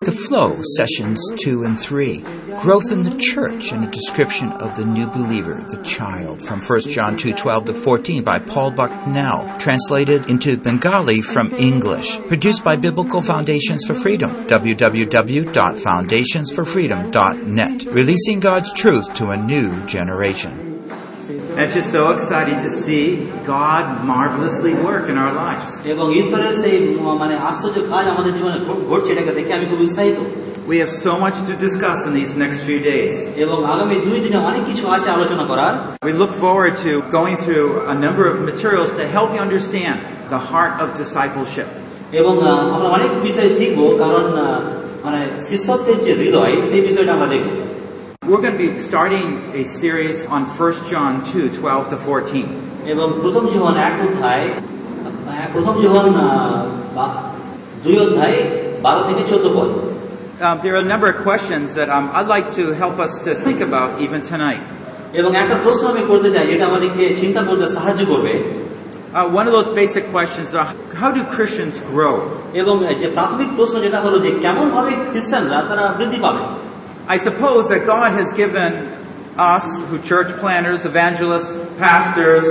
The Flow, Sessions 2 and 3. Growth in the Church and a description of the new believer, the child, from 1 John 2 12 to 14 by Paul Bucknell, translated into Bengali from English. Produced by Biblical Foundations for Freedom, www.foundationsforfreedom.net. Releasing God's truth to a new generation. It's just so exciting to see God marvelously work in our lives. এবং ঈশ্বরের সেই ম- মানে আশ্চর্য কাজ আমাদের জীবনে ঘ- ঘটছে এটাকে দেখে আমি খুব উৎসাহিত We have so much to discuss in these next few days. এবং আগামী দুই দিনে অনেক কিছু আছে আলোচনা করার We look forward to going through a number of materials to help you understand the heart of discipleship. এবং আহ, আমরা অনেক বিষয় শিখবো কারণ আহ, মানে শিষ্যত্বের যে হৃদয় সেই বিষয়টা আমরা দেখবো We're going to be starting a series on 1 John 2 12 to 14. এবং প্রথম জীবন এক অধ্যায় প্রথম জীবন দুই অধ্যায় বারো থেকে চোদ্দ পদ Um, there are a number of questions that um, I'd like to help us to think about even tonight. এবং একটা প্রশ্ন আমি করতে চাই যেটা আমাদেরকে চিন্তা করতে সাহায্য করবে Uh, one of those basic questions are how do Christians grow? এবং যে প্রাথমিক প্রশ্ন যেটা হলো যে কেমন ভাবে খ্রিস্টানরা তারা বৃদ্ধি পাবে I suppose that God has given us, who church planners, evangelists, pastors,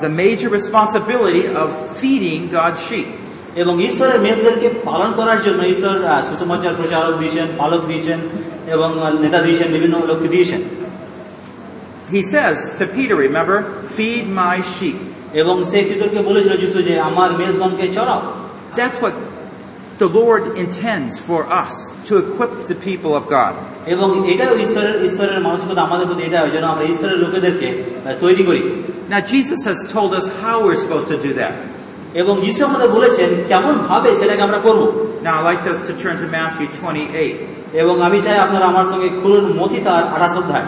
the major responsibility of feeding God's sheep. এবং ঈশ্বরের মেয়েদেরকে পালন করার জন্য ঈশ্বর আহ, সুসমাচার প্রচারক দিয়েছেন পালক দিয়েছেন এবং আহ, নেতা দিয়েছেন বিভিন্ন লোককে দিয়েছেন He says to Peter, remember, feed my sheep. এবং সে পিতরকে বলেছিল যিশু যে আমার মেজগণকে চড়াও That's what the Lord intends for us to equip the people of God. এবং এটাও ঈশ্বরের ঈশ্বরের মানসিকতা আমাদের প্রতি এটা যেন আমরা ঈশ্বরের লোকেদেরকে আহ, তৈরি করি Now, Jesus has told us how we're supposed to do that. এবং যিশু আমাদের বলেছেন কেমন ভাবে সেটাকে আমরা করব Now, I'd like us to turn to Matthew 28. এবং আমি চাই আপনারা আমার সঙ্গে খুলুন মথি তার আঠাশ অধ্যায়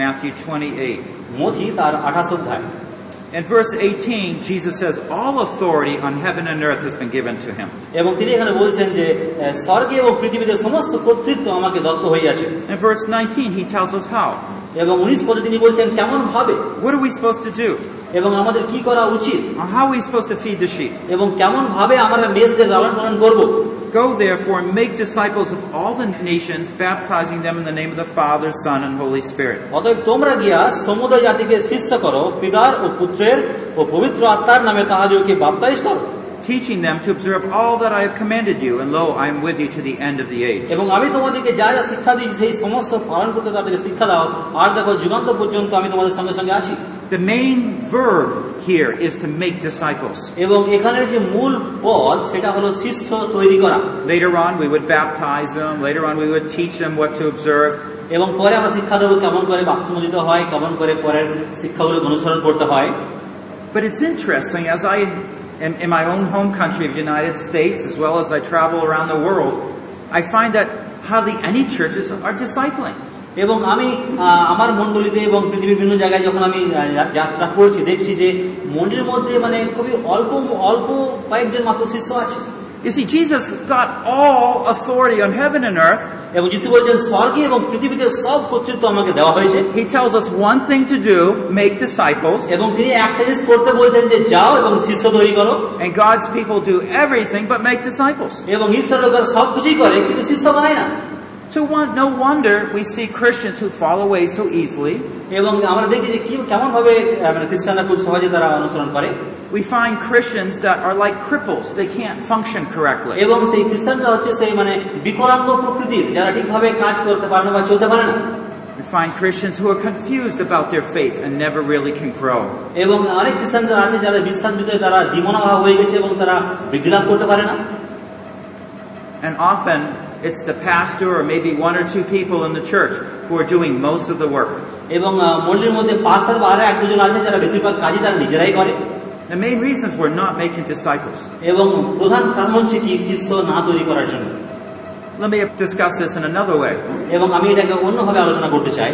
Matthew 28. মথি তার আঠাশ অধ্যায় In verse 18, Jesus says, All authority on heaven and earth has been given to him. এবং তিনি এখানে বলছেন যে স্বর্গে এবং পৃথিবীতে সমস্ত কর্তৃত্ব আমাকে দত্ত হইয়াছে In verse 19, he tells us how. এবং উনিশ পদে তিনি বলছেন কেমন ভাবে What are we supposed to do? এবং আমাদের কি করা উচিত How are we supposed to feed the sheep? এবং কেমন ভাবে আমরা মেজদের লালন পালন করব Go therefore and make disciples of all the nations, baptizing them in the name of the Father, Son, and Holy Spirit. অতএব তোমরা গিয়া সমুদয় জাতিকে শিষ্য করো পিতার ও পুত্রের ও পবিত্র আত্মার নামে তাহাদিওকে বাপ্তাইশ করো teaching them to observe all that I have commanded you, and lo, I am with you to the end of the age. এবং আমি তোমাদেরকে যা যা শিক্ষা দিয়েছি সেই সমস্ত পালন করতে তাদেরকে শিক্ষা দাও। আর দেখো যুগান্ত পর্যন্ত আমি তোমাদের সঙ্গে সঙ্গে আসি The main verb here is to make disciples. এবং এখানের যে মূল পদ সেটা হলো শিষ্য তৈরি করা Later on, we would baptize them. Later on, we would teach them what to observe. এবং পরে আমরা শিক্ষা দেবো কেমন করে বাক্সমা দিতে হয় কেমন করে পরের শিক্ষাগুলো অনুসরণ করতে হয় But it's interesting, as I, in, in my own home country of the United States, as well as I travel around the world, I find that hardly any churches are discipling. এবং আমি আমার মন্ডলীতে এবং পৃথিবীর বিভিন্ন জায়গায় যখন আমি যাত্রা করছি দেখছি যে মন্দিরের মধ্যে মানে খুবই অল্প অল্প কয়েকজন মাত্র শিষ্য আছে You see, Jesus has got all authority on heaven and earth. এবং যিশু বলছেন স্বর্গে এবং পৃথিবীতে সব কর্তৃত্ব আমাকে দেওয়া হয়েছে He tells us one thing to do, make disciples. এবং তিনি একটা জিনিস করতে বলছেন যে যাও এবং শিষ্য তৈরি করো And God's people do everything but make disciples. এবং লোকেরা সব কিছুই করে কিন্তু শিষ্য বানায় না So one, no wonder we see Christians who fall away so easily. এবং আমরা দেখি যে কি কেমন ভাবে আহ, মানে খ্রিস্টানরা খুব সহজে তারা অনুসরণ করে We find Christians that are like cripples. They can't function correctly. এবং সেই খ্রিস্টানরা হচ্ছে সেই মানে বিকলাঙ্গ প্রকৃতির যারা ঠিকভাবে কাজ করতে পারে না বা চলতে পারে না We find Christians who are confused about their faith and never really can grow. এবং অনেক খ্রিস্টানরা আছে যারা বিশ্বাস বিষয়ে তারা দিমনা ভাব হয়ে গেছে এবং তারা বৃদ্ধি লাভ করতে পারে না And often it's the pastor or maybe one or two people in the church who are doing most of the work. এবং আহ, মধ্যে বা আরও এক দুজন আছে যারা বেশিরভাগ কাজই তারা নিজেরাই করে The main reasons we're not making disciples. এবং প্রধান কারণ হচ্ছে কি শিষ্য না তৈরি করার জন্য Let me discuss this in another way. এবং আমি এটাকে অন্যভাবে আলোচনা করতে চাই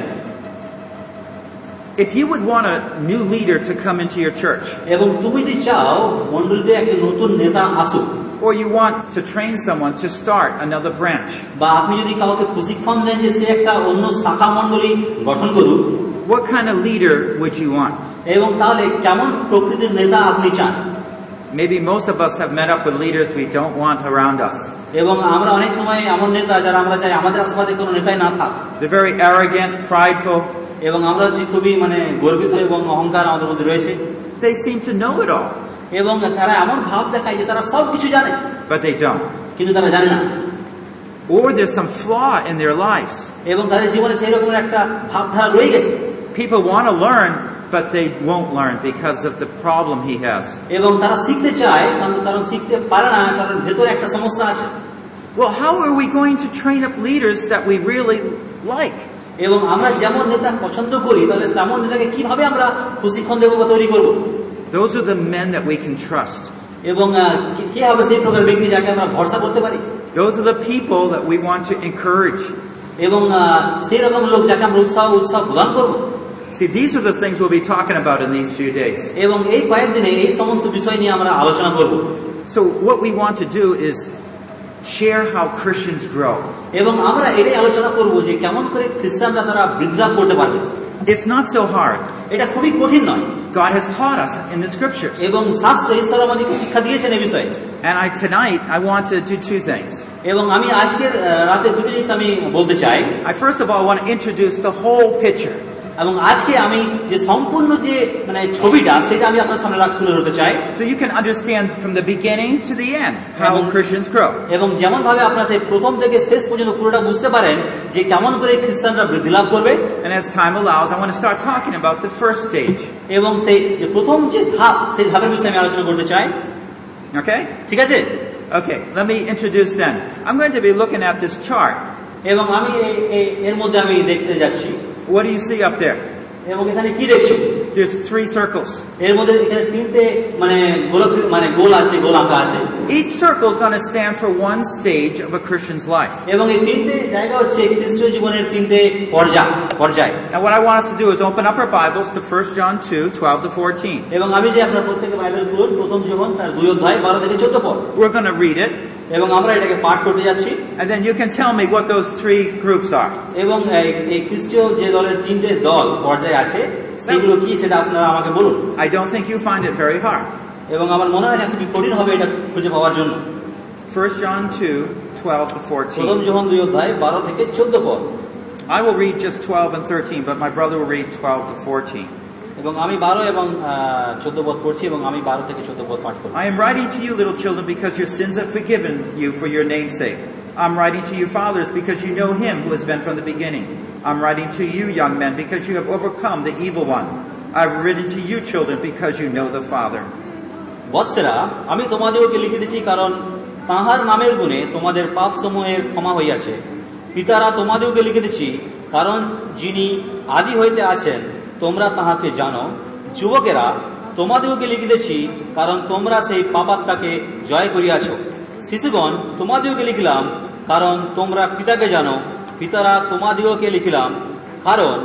If you would want a new leader to come into your church, এবং তুমি যদি চাও মন্ডলীতে একটা নতুন নেতা আসুক or you want to train someone to start another branch, বা আপনি যদি কাউকে প্রশিক্ষণ দেন যে সে একটা অন্য শাখা গঠন করুক what kind of leader would you want? এবং তাহলে কেমন প্রকৃতির নেতা আপনি চান Maybe most of us have met up with leaders we don't want around us. এবং আমরা অনেক সময় এমন নেতা যারা আমরা চাই আমাদের আশেপাশে কোনো নেতাই না থাক They're very arrogant, prideful. এবং আমরা হচ্ছে খুবই মানে গর্বিত এবং অহংকার আমাদের মধ্যে রয়েছে They seem to know it all, এবং তারা এমন ভাব দেখায় যে তারা সব কিছু জানে but they don't. কিন্তু তারা জানে না Or there's some flaw in their lives. এবং তাদের জীবনে সেই রকমের একটা ভাবধারা রয়ে গেছে People want to learn, but they won't learn because of the problem he has. এবং তারা শিখতে চায় কিন্তু কারণ শিখতে পারে না কারণ ভেতরে একটা সমস্যা আছে Well, how are we going to train up leaders that we really like? এবং আমরা যেমন নেতা পছন্দ করি তাহলে তেমন নেতাকে কীভাবে আমরা প্রশিক্ষণ দেবো বা তৈরি করব Those are the men that we can trust. এবং কে- হবে সেই প্রকার ব্যক্তি যাকে আমরা ভরসা করতে পারি Those are the people that we want to encourage. এবং সেই রকম লোক যাকে আমরা উৎসাহ উৎসাহ প্রদান করব See, these are the things we'll be talking about in these few days. এবং এই কয়েকদিনে এই সমস্ত বিষয় নিয়ে আমরা আলোচনা করব So, what we want to do is share how Christians grow. এবং আমরা এটাই আলোচনা করব যে কেমন করে খ্রিস্টানরা তারা বৃদ্ধিলাভ করতে পারবে It's not so hard. এটা খুবই কঠিন নয় God has taught us in the scriptures. এবং শাস্ত্র ঈশ্বর আমাদেরকে শিক্ষা দিয়েছেন এই বিষয়ে And I tonight I want to do two things. এবং আমি আজকের আহ, রাতে দুটো জিনিস আমি বলতে চাই I first of all want to introduce the whole picture. এবং আজকে আমি যে সম্পূর্ণ যে মানে ছবিটা সেটা আমি আপনার সামনে রাখ তুলে ধরতে চাই। So you can understand from the beginning to the end how Christians grow এবং যেমন ভাবে আপনারা সেই প্রথম থেকে শেষ পর্যন্ত পুরোটা বুঝতে পারেন যে কেমন করে খ্রিস্টানরা বৃদ্ধি লাভ করবে। And as time allows I want start talking about the first stage এবং সেই যে প্রথম যে ধাপ সেই ধাপের বিষয়ে আমি আলোচনা করতে চাই। ওকে ঠিক আছে? Okay let me introduce then I am going to be looking at this chart এবং আমি এর মধ্যে আমি দেখতে যাচ্ছি। What do you see up there? এবং এখানে কি দেখছো There's three circles. এর মধ্যে এখানে তিনটে মানে গোল মানে গোল আছে গোল আঁকা আছে Each circle is going to stand for one stage of a Christian's life. এবং এই তিনটে জায়গা হচ্ছে খ্রিস্টীয় জীবনের তিনটে পর্যায় পর্যায় Now what I want us to do is open up our Bibles to 1 John 2, 12 to 14. এবং আমি যে আপনার প্রত্যেকে বাইবেল খুলুন প্রথম জীবন তার দুই অধ্যায় বারো থেকে চোদ্দ পদ We're going to read it, এবং আমরা এটাকে পাঠ করতে যাচ্ছি and then you can tell me what those three groups are. এবং এই- এই খ্রিস্টীয় যে দলের তিনটে দল পর্যায়ে আছে সেগুলো কি সেটা আপনারা আমাকে বলুন I don't think you find it very hard. এবং আমার মনে হয় না খুবই কঠিন হবে এটা খুঁজে পাওয়ার জন্য 1 John 2, 12 to প্রথম 14. যখন দুই অধ্যায় বারো থেকে চোদ্দ পদ I will read just 12 and 13, but my brother will read 12 to 14. এবং আমি বারো এবং চোদ্দ পদ পড়ছি এবং আমি বারো থেকে চোদ্দ পদ পাঠ করছি I am writing to you, little children, because your sins are forgiven you for your name's sake. I'm writing to you, fathers, because you know him who has been from the beginning. I'm writing to you, young men, because you have overcome the evil one. I've written to you, children, because you know the Father. বৎসেরা আমি তোমাদেরকে লিখে দিচ্ছি কারণ তাহার নামের গুণে তোমাদের পাপ সমূহের ক্ষমা হইয়াছে পিতারা তোমাদেরকে লিখে দিচ্ছি কারণ যিনি আদি হইতে আছেন তোমরা তাহাকে জানো যুবকেরা তোমাদেরকে লিখিতেছি কারণ তোমরা সেই পাপাত্মাকে জয় করিয়াছ শিশুগণ তোমাদেরকে লিখলাম কারণ তোমরা পিতাকে জানো পিতারা তোমাদিগকে লিখিলাম কারণ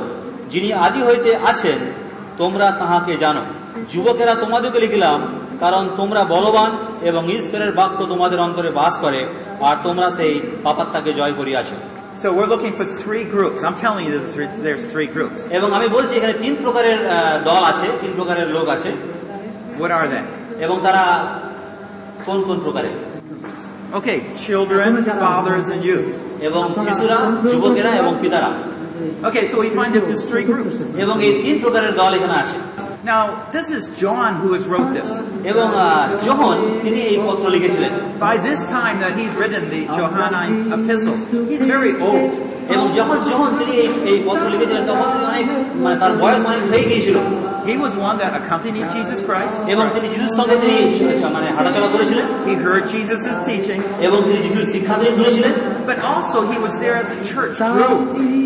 যিনি আদি হইতে আছেন তোমরা তাহাকে জানো যুবকেরা তোমাদেরকে লিখিলাম কারণ তোমরা বলবান এবং ঈশ্বরের বাক্য তোমাদের অন্তরে বাস করে আর তোমরা সেই পাপাত্মাকে জয় করিয়াছো So we're looking for three groups. I'm telling you that there's three groups. এবং আমি বলছি এখানে তিন প্রকারের দল আছে তিন প্রকারের লোক আছে What are they? এবং তারা কোন কোন প্রকারের Okay, children, fathers, and youth. এবং শিশুরা যুবকেরা এবং পিতারা Okay, so we find that there's three groups. এবং এই তিন প্রকারের দল এখানে আছে Now, this is John who has wrote this. এবং আহ, যখন তিনি এই পত্র লিখেছিলেন By this time that he's written the Johannine epistle, he's very old. এবং যখন যখন তিনি এই এই পত্র লিখেছিলেন তখন তিনি অনেক মানে তার বয়স অনেক হয়ে গিয়েছিল He was one that accompanied Jesus Christ. এবং তিনি যিশুর সঙ্গে তিনি মানে হাঁটাচলা করেছিলেন He heard Jesus' teaching, এবং তিনি যিশুর শিক্ষা তিনি শুনেছিলেন but also he was there as a church grew.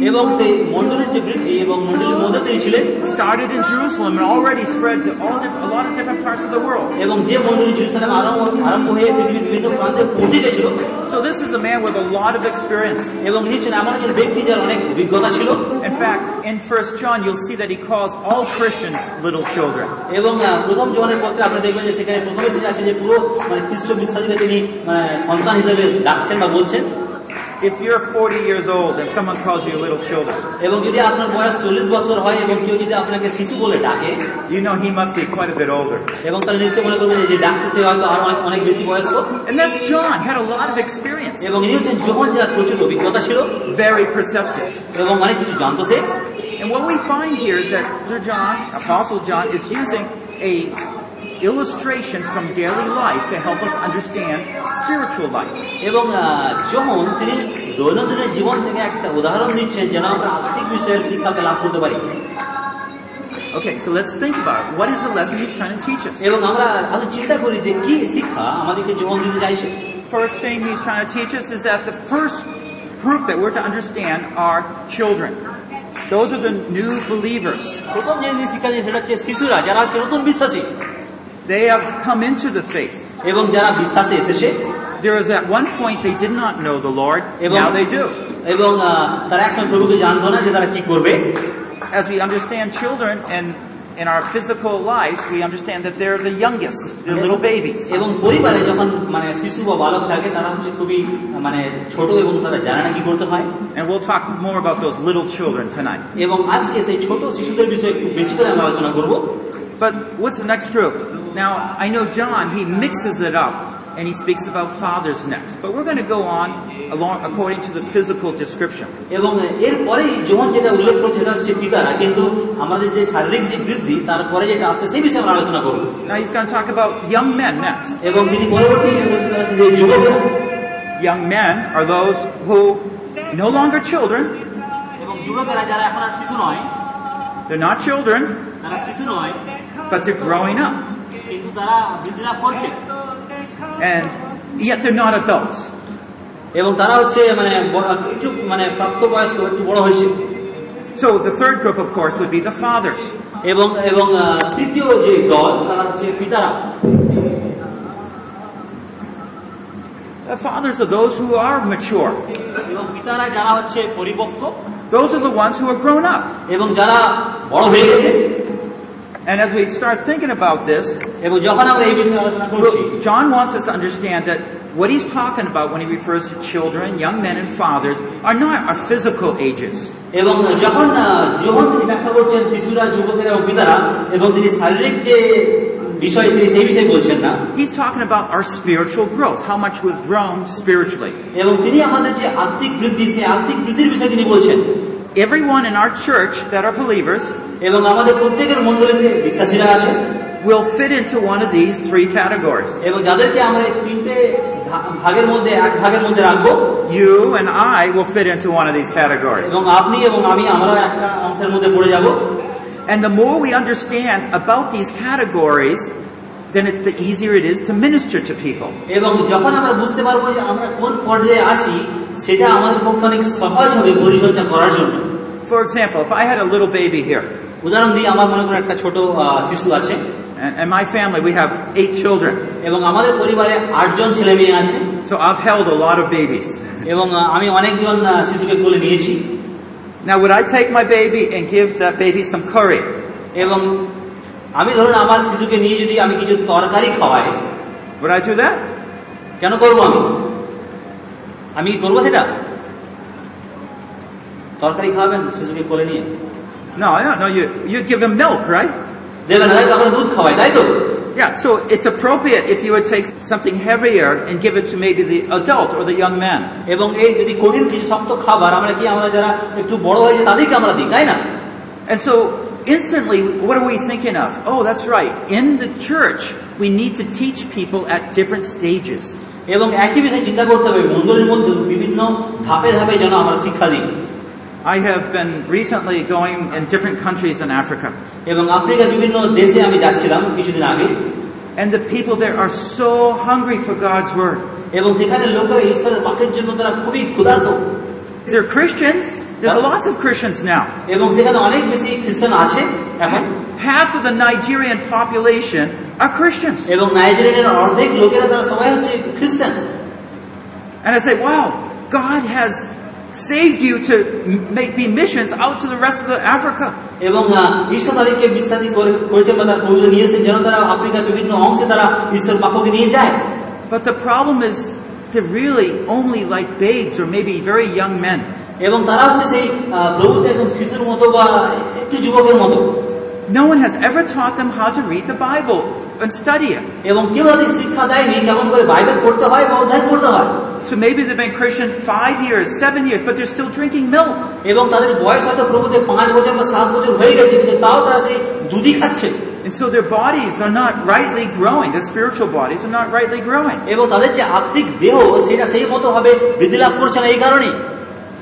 এবং সেই মন্ডলের যে বৃদ্ধি এবং মন্ডলের মধ্যে তিনি ছিলেন Started in Jerusalem and already spread to all diff- a lot of different parts of the world. এবং যে মন্ডলী জেরুসালেম আরম্ভ আরম্ভ হয়ে পৃথিবীর বিভিন্ন প্রান্তে পৌঁছে গেছিল So this is a man with a lot of experience. এবং তিনি ছিলেন এমন একজন ব্যক্তি যার অনেক অভিজ্ঞতা ছিল In fact, in First John, you'll see that he calls all Christians little children. এবং প্রথম জনের পত্রে আপনি দেখবেন যে সেখানে প্রথমে তিনি আছে যে পুরো মানে খ্রিস্ট বিশ্বাসীকে তিনি সন্তান হিসেবে ডাকছেন বা বলছেন if you're 40 years old and someone calls you little children, এবং যদি আপনার বয়স চল্লিশ বছর হয় এবং কেউ যদি আপনাকে শিশু বলে ডাকে you know he must be quite a bit older. এবং তাহলে নিশ্চয় মনে করবেন যে ডাকতেছে হয়তো আর অনেক অনেক বেশি বয়স্ক And that's John. He had a lot of experience. এবং ইনি হচ্ছেন যখন যার প্রচুর অভিজ্ঞতা ছিল Very perceptive. এবং অনেক কিছু জানতো সে And what we find here is that Elder John, Apostle John, is using a illustration from daily life to help us understand spiritual life. এবং আহ, যখন তিনি দৈনন্দিনের জীবন থেকে একটা উদাহরণ দিচ্ছেন যেন আমরা আত্মিক বিষয়ের শিক্ষাকে লাভ করতে পারি Okay, so let's think about it. What is the lesson he's trying to teach us? এবং আমরা আরো চিন্তা করি যে কি শিক্ষা আমাদেরকে জীবন দিতে চাইছে First thing he's trying to teach us is that the first group that we're to understand are children. Those are the new believers. প্রথম যে জিনিস শিক্ষা দিয়েছে সেটা হচ্ছে শিশুরা যারা হচ্ছে নতুন বিশ্বাসী They have come into the faith. এবং যারা বিশ্বাসে এসেছে There was at one point they did not know the Lord, এবং now they do. এবং আহ, তারা এখন প্রভুকে জানতো না যে তারা কি করবে As we understand children and in our physical lives, we understand that they're the youngest, they're little babies. এবং পরিবারে যখন মানে শিশু বা বালক থাকে তারা হচ্ছে খুবই মানে ছোট এবং তারা জানে না কি করতে হয় And we'll talk more about those little children tonight. এবং আজকে সেই ছোট শিশুদের বিষয়ে একটু বেশি করে আমরা আলোচনা করব But what's the next group? Now, I know John, he mixes it up and he speaks about fathers next. But we're going to go on along according to the physical description. এবং এরপরে যখন যেটা উল্লেখ করছে সেটা হচ্ছে পিতারা কিন্তু আমাদের যে শারীরিক যে বৃদ্ধি তারপরে যেটা আছে সেই বিষয়ে আমরা আলোচনা করব Now he's going to talk about young men next. এবং তিনি পরবর্তী যে বলছেন সেটা হচ্ছে যে যুবকরা Young men are those who no longer children, এবং যুবকেরা যারা এখন আর শিশু নয় they're not children, তারা শিশু নয় but they're growing up. কিন্তু তারা বৃদ্ধি লাভ করছে And yet they're not adults. এবং তারা হচ্ছে মানে ব- একটু মানে প্রাপ্তবয়স্ক একটু বড় হয়েছে So the third group, of course, would be the fathers. এবং এবং আহ, তৃতীয় যে দল তারা হচ্ছে পিতারা The fathers are those who are mature. এবং পিতারা যারা হচ্ছে পরিপক্ক Those are the ones who are grown up. And as we start thinking about this, John wants us to understand that what he's talking about when he refers to children, young men, and fathers are not our physical ages. এবং যখন যখন তিনি ব্যাখ্যা করছেন শিশুরা যুবকেরা এবং পিতারা এবং তিনি শারীরিক যে বিষয় তিনি সেই বিষয়ে বলছেন না He's talking about our spiritual growth, how much we've grown spiritually. এবং তিনি আমাদের যে আর্থিক বৃদ্ধি সেই আর্থিক বৃদ্ধির বিষয়ে তিনি বলছেন Everyone in our church that are believers এবং আমাদের প্রত্যেকের মন্ডলীতে বিশ্বাসীরা আছে will fit into one of these three categories. এবং যাদেরকে আমরা এই তিনটে ভা- ভাগের মধ্যে এক ভাগের মধ্যে রাখবো You and I will fit into one of these categories. এবং আপনি এবং আমি আমরা একটা অংশের মধ্যে পড়ে যাব And the more we understand about these categories, then it's the easier it is to minister to people. এবং যখন আমরা বুঝতে পারবো যে আমরা কোন পর্যায়ে আছি সেটা আমাদের পক্ষে অনেক সহজ হবে পরিচর্যা করার জন্য For example, if I had a little baby here, উদাহরণ দিই আমার মনে করেন একটা ছোট শিশু আছে and, my family, we have eight children. এবং আমাদের পরিবারে আটজন ছেলে মেয়ে আছে So I've held a lot of babies. এবং আমি অনেকজন শিশুকে কোলে নিয়েছি Now, would I take my baby and give that baby some curry? এবং আমি ধরুন আমার শিশুকে নিয়ে যদি আমি কিছু তরকারি খাওয়াই Would I do that? কেন করব আমি আমি কি করবো সেটা তরকারি খাওয়াবেন শিশুকে কোলে নিয়ে No, no, no. You you give them milk, right? দেবেন তাই তো আমরা দুধ খাওয়াই তাই তো Yeah. So it's appropriate if you would take something heavier and give it to maybe the adult or the young man. এবং এই যদি কঠিন কিছু শক্ত খাবার আমরা কি আমরা যারা একটু বড় হয়েছে তাদেরকে আমরা দিই তাই না And so instantly, what are we thinking of? Oh, that's right. In the church, we need to teach people at different stages. এবং একই বিষয়ে চিন্তা করতে হবে মন্ডলের মধ্যে বিভিন্ন ধাপে ধাপে যেন আমরা শিক্ষা দিই I have been recently going in different countries in Africa, এবং আফ্রিকার বিভিন্ন দেশে আমি যাচ্ছিলাম কিছুদিন আগে and the people there are so hungry for God's word. এবং সেখানে লোকেরা ঈশ্বরের বাক্যের জন্য তারা খুবই ক্ষুধার্ত They're Christians. There's lots of Christians now. এবং সেখানে অনেক বেশি খ্রিস্টান আছে এখন Half of the Nigerian population are Christians. এবং নাইজেরিয়ার অর্ধেক লোকেরা তারা সবাই হচ্ছে খ্রিস্টান And I say, wow, God has saved you to m- make be missions out to the rest of the Africa. এবং আহ, ঈশ্বর তাদেরকে বিশ্বাসী করে- করেছেন বা তার প্রয়োজন নিয়েছেন যেন তারা আফ্রিকার বিভিন্ন অংশে তারা ঈশ্বর বাক্যকে নিয়ে যায় But the problem is they're really only like babes or maybe very young men. এবং তারা হচ্ছে সেই প্রভুতে একদম শিশুর মতো বা একটু যুবকের মতো No one has ever taught them how to read the Bible and study it. এবং কেউ তাদের শিক্ষা দেয়নি কেমন করে বাইবেল পড়তে হয় বা অধ্যয়ন করতে হয় So maybe they've been Christian five years, seven years, but they're still drinking milk. এবং তাদের বয়স হয়তো প্রভুতে পাঁচ বছর বা সাত বছর হয়ে গেছে কিন্তু তাও তারা সেই দুধই খাচ্ছে And so their bodies are not rightly growing. Their spiritual bodies are not rightly growing. এবং তাদের যে আত্মিক দেহ সেটা সেই মতো ভাবে বৃদ্ধি লাভ করছে না এই কারণেই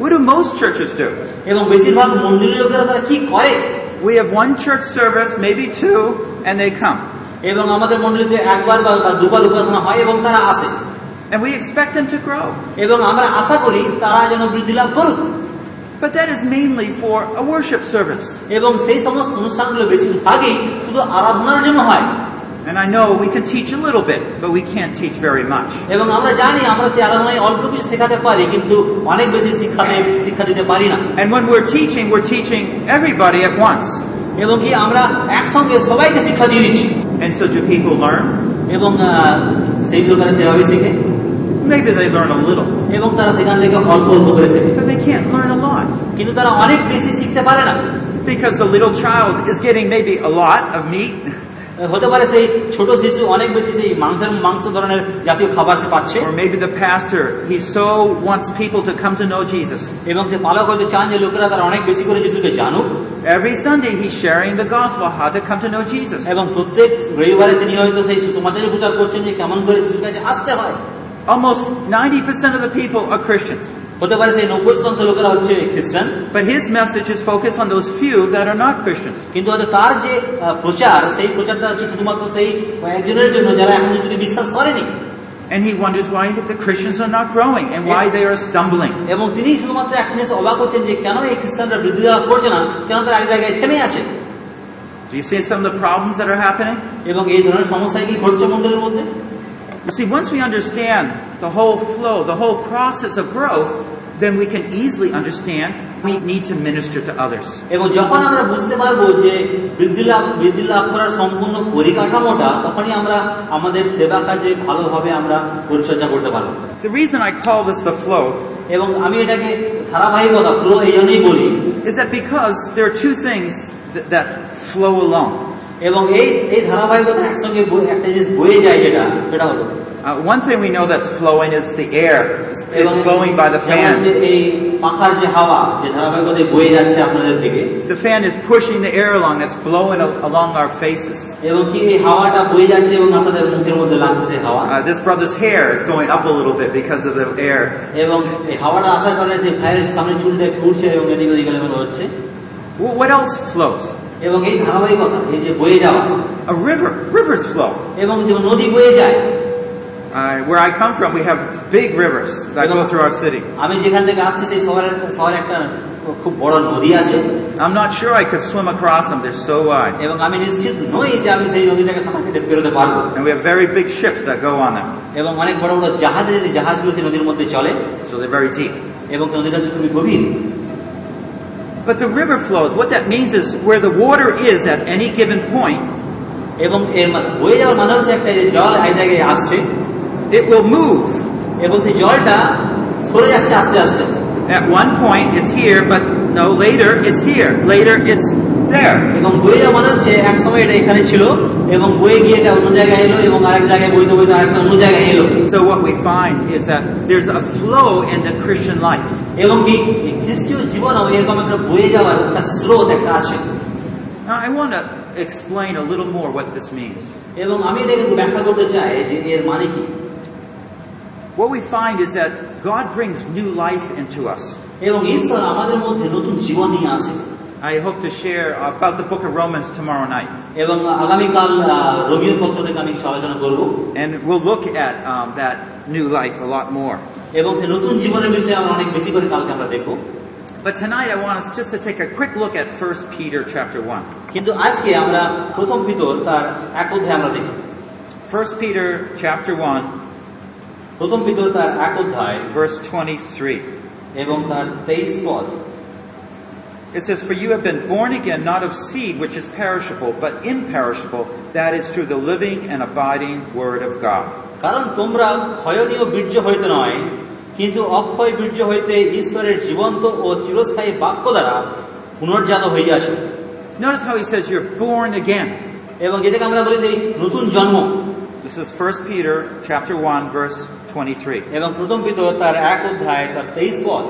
What do most churches do? এবং বেশিরভাগ মন্দিরের লোকেরা তারা কি করে We have one church service, maybe two, and they come. এবং আমাদের মন্ডলীতে একবার বা দুবার উপাসনা হয় এবং তারা আসে And we expect them to grow. এবং আমরা আশা করি তারা যেন বৃদ্ধি লাভ করুক But that is mainly for a worship service. এবং সেই সমস্ত অনুষ্ঠানগুলো বেশিরভাগই শুধু আরাধনার জন্য হয় And I know we can teach a little bit, but we can't teach very much. এবং আমরা জানি আমরা সেই আরাধনায় অল্প কিছু শেখাতে পারি কিন্তু অনেক বেশি শিক্ষাতে শিক্ষা দিতে পারি না And when we're teaching, we're teaching everybody at once. এবং কি আমরা একসঙ্গে সবাইকে শিক্ষা দিয়ে দিচ্ছি And so do people learn? এবং আহ, সেই লোকেরা সেভাবে শেখে Maybe they learn a little, এবং তারা সেখান থেকে অল্প অল্প করে শেখে but they can't learn a lot. কিন্তু তারা অনেক বেশি শিখতে পারে না Because the little child is getting maybe a lot of meat, হতে পারে সেই ছোট শিশু অনেক বেশি সেই মাংসের মাংস ধরনের জাতীয় খাবার সে পাচ্ছে। এবং সে পালক হতে চান যে লোকেরা তার অনেক বেশি করে যিশুকে জানুক। Every Sunday he sharing the gospel how to come to know এবং প্রত্যেক রবিবারে তিনি হয়তো সেই সুসমাচারের প্রচার করছেন যে কেমন করে যিশুর কাছে আসতে হয়। Almost 90% of the people are Christians. হতে পারে সেই নব্বই শতাংশ লোকেরা হচ্ছে খ্রিস্টান But his message is focused on those few that are not Christians. কিন্তু হয়তো তার যে আহ, প্রচার সেই প্রচারটা হচ্ছে শুধুমাত্র সেই কয়েকজনের জন্য যারা এখন যিশুকে বিশ্বাস করেনি And he wonders why the Christians are not growing and why they are stumbling. এবং তিনি শুধুমাত্র এক জিনিস অবাক হচ্ছেন যে কেন এই খ্রিস্টানরা বৃদ্ধি লাভ করছে না কেন তারা এক জায়গায় থেমে আছে Do you see some of the problems that are happening? এবং এই ধরনের সমস্যায় কি ঘটছে মন্ডলের মধ্যে You see, once we understand the whole flow, the whole process of growth, then we can easily understand we need to minister to others. এবং যখন আমরা বুঝতে পারবো যে বৃদ্ধি লাভ বৃদ্ধি লাভ করার সম্পূর্ণ পরিকাঠামোটা তখনই আমরা আমাদের সেবা কাজে ভালোভাবে আমরা পরিচর্যা করতে পারবো The reason I call this the flow এবং আমি এটাকে ধারাবাহিকতা ফ্লো এই জন্যই বলি is that because there are two things that, that flow along. এবং এই এই ধারাবাহিকতা একসঙ্গে একটা জিনিস বয়ে যায় যেটা সেটা হলো Uh, one thing we know that's flowing is the air. It's, it's blowing by the fan. The fan is pushing the air along. It's blowing along our faces. Uh, this brother's hair is going up a little bit because of the air. What else flows? এবং এই ধারাবাহিকতা এই যে বয়ে যাওয়া A river. Rivers flow. এবং যে নদী বয়ে যায় Uh, where I come from, we have big rivers that go through our city. আমি যেখান থেকে আসছি সেই শহরের শহরে একটা খুব বড় নদী আছে I'm not sure I could swim across them. They're so wide. এবং আমি নিশ্চিত নই যে আমি সেই নদীটাকে সাঁতার কেটে বেরোতে পারব And we have very big ships that go on them. এবং অনেক বড় বড় জাহাজে যে জাহাজগুলো সেই নদীর মধ্যে চলে So they're very deep. But the river flows. What that means is where the water is at any given point, এবং এর মা- বয়ে যাওয়ার মানে হচ্ছে একটা যে জল এই জায়গায় আসছে it will move. এবং সেই জলটা সরে যাচ্ছে আস্তে আস্তে At one point, it's here, but no, later, it's here. Later, it's there. এবং বয়ে যাওয়া মানে হচ্ছে এক সময় এটা এখানে ছিল এবং বয়ে গিয়ে এটা অন্য জায়গায় এলো এবং আরেক জায়গায় বইতে বইতে আরেকটা অন্য জায়গায় এলো So what we find is that there's a flow in the Christian life. এবং কি এই খ্রিস্টীয় জীবনও এরকম একটা বয়ে যাওয়ার একটা স্রোত একটা আছে Now, I want to explain a little more what this means. এবং আমি ব্যাখ্যা করতে চাই যে এর মানে কি What we find is that God brings new life into us. এবং ঈশ্বর আমাদের মধ্যে নতুন জীবন নিয়ে আসে I hope to share about the book of Romans tomorrow night. এবং আগামীকাল আহ, রোগীর পক্ষ থেকে আমি কিছু আলোচনা করব And we'll look at um, that new life a lot more. এবং সেই নতুন জীবনের বিষয়ে আমরা অনেক বেশি করে কালকে আমরা দেখবো But tonight I want us just to take a quick look at 1 Peter chapter 1. কিন্তু আজকে আমরা প্রথম পিতর তার এক অধ্যায় আমরা দেখি 1 Peter chapter 1 প্রথম পিতর তার এক অধ্যায় verse 23. এবং তার তেইশ পদ It says, For you have been born again, not of seed which is perishable, but imperishable, that is through the living and abiding Word of God. কারণ তোমরা ক্ষয়নীয় বীর্য হইতে নয় কিন্তু অক্ষয় বীর্য হইতে ঈশ্বরের জীবন্ত ও চিরস্থায়ী বাক্য দ্বারা পুনর্জাত হইয়াছ Notice how he says you're born again. এবং যেটাকে আমরা বলি যে নতুন জন্ম This is 1 Peter chapter 1 verse 23. এবং প্রথম পিতর তার এক অধ্যায় তার তেইশ পদ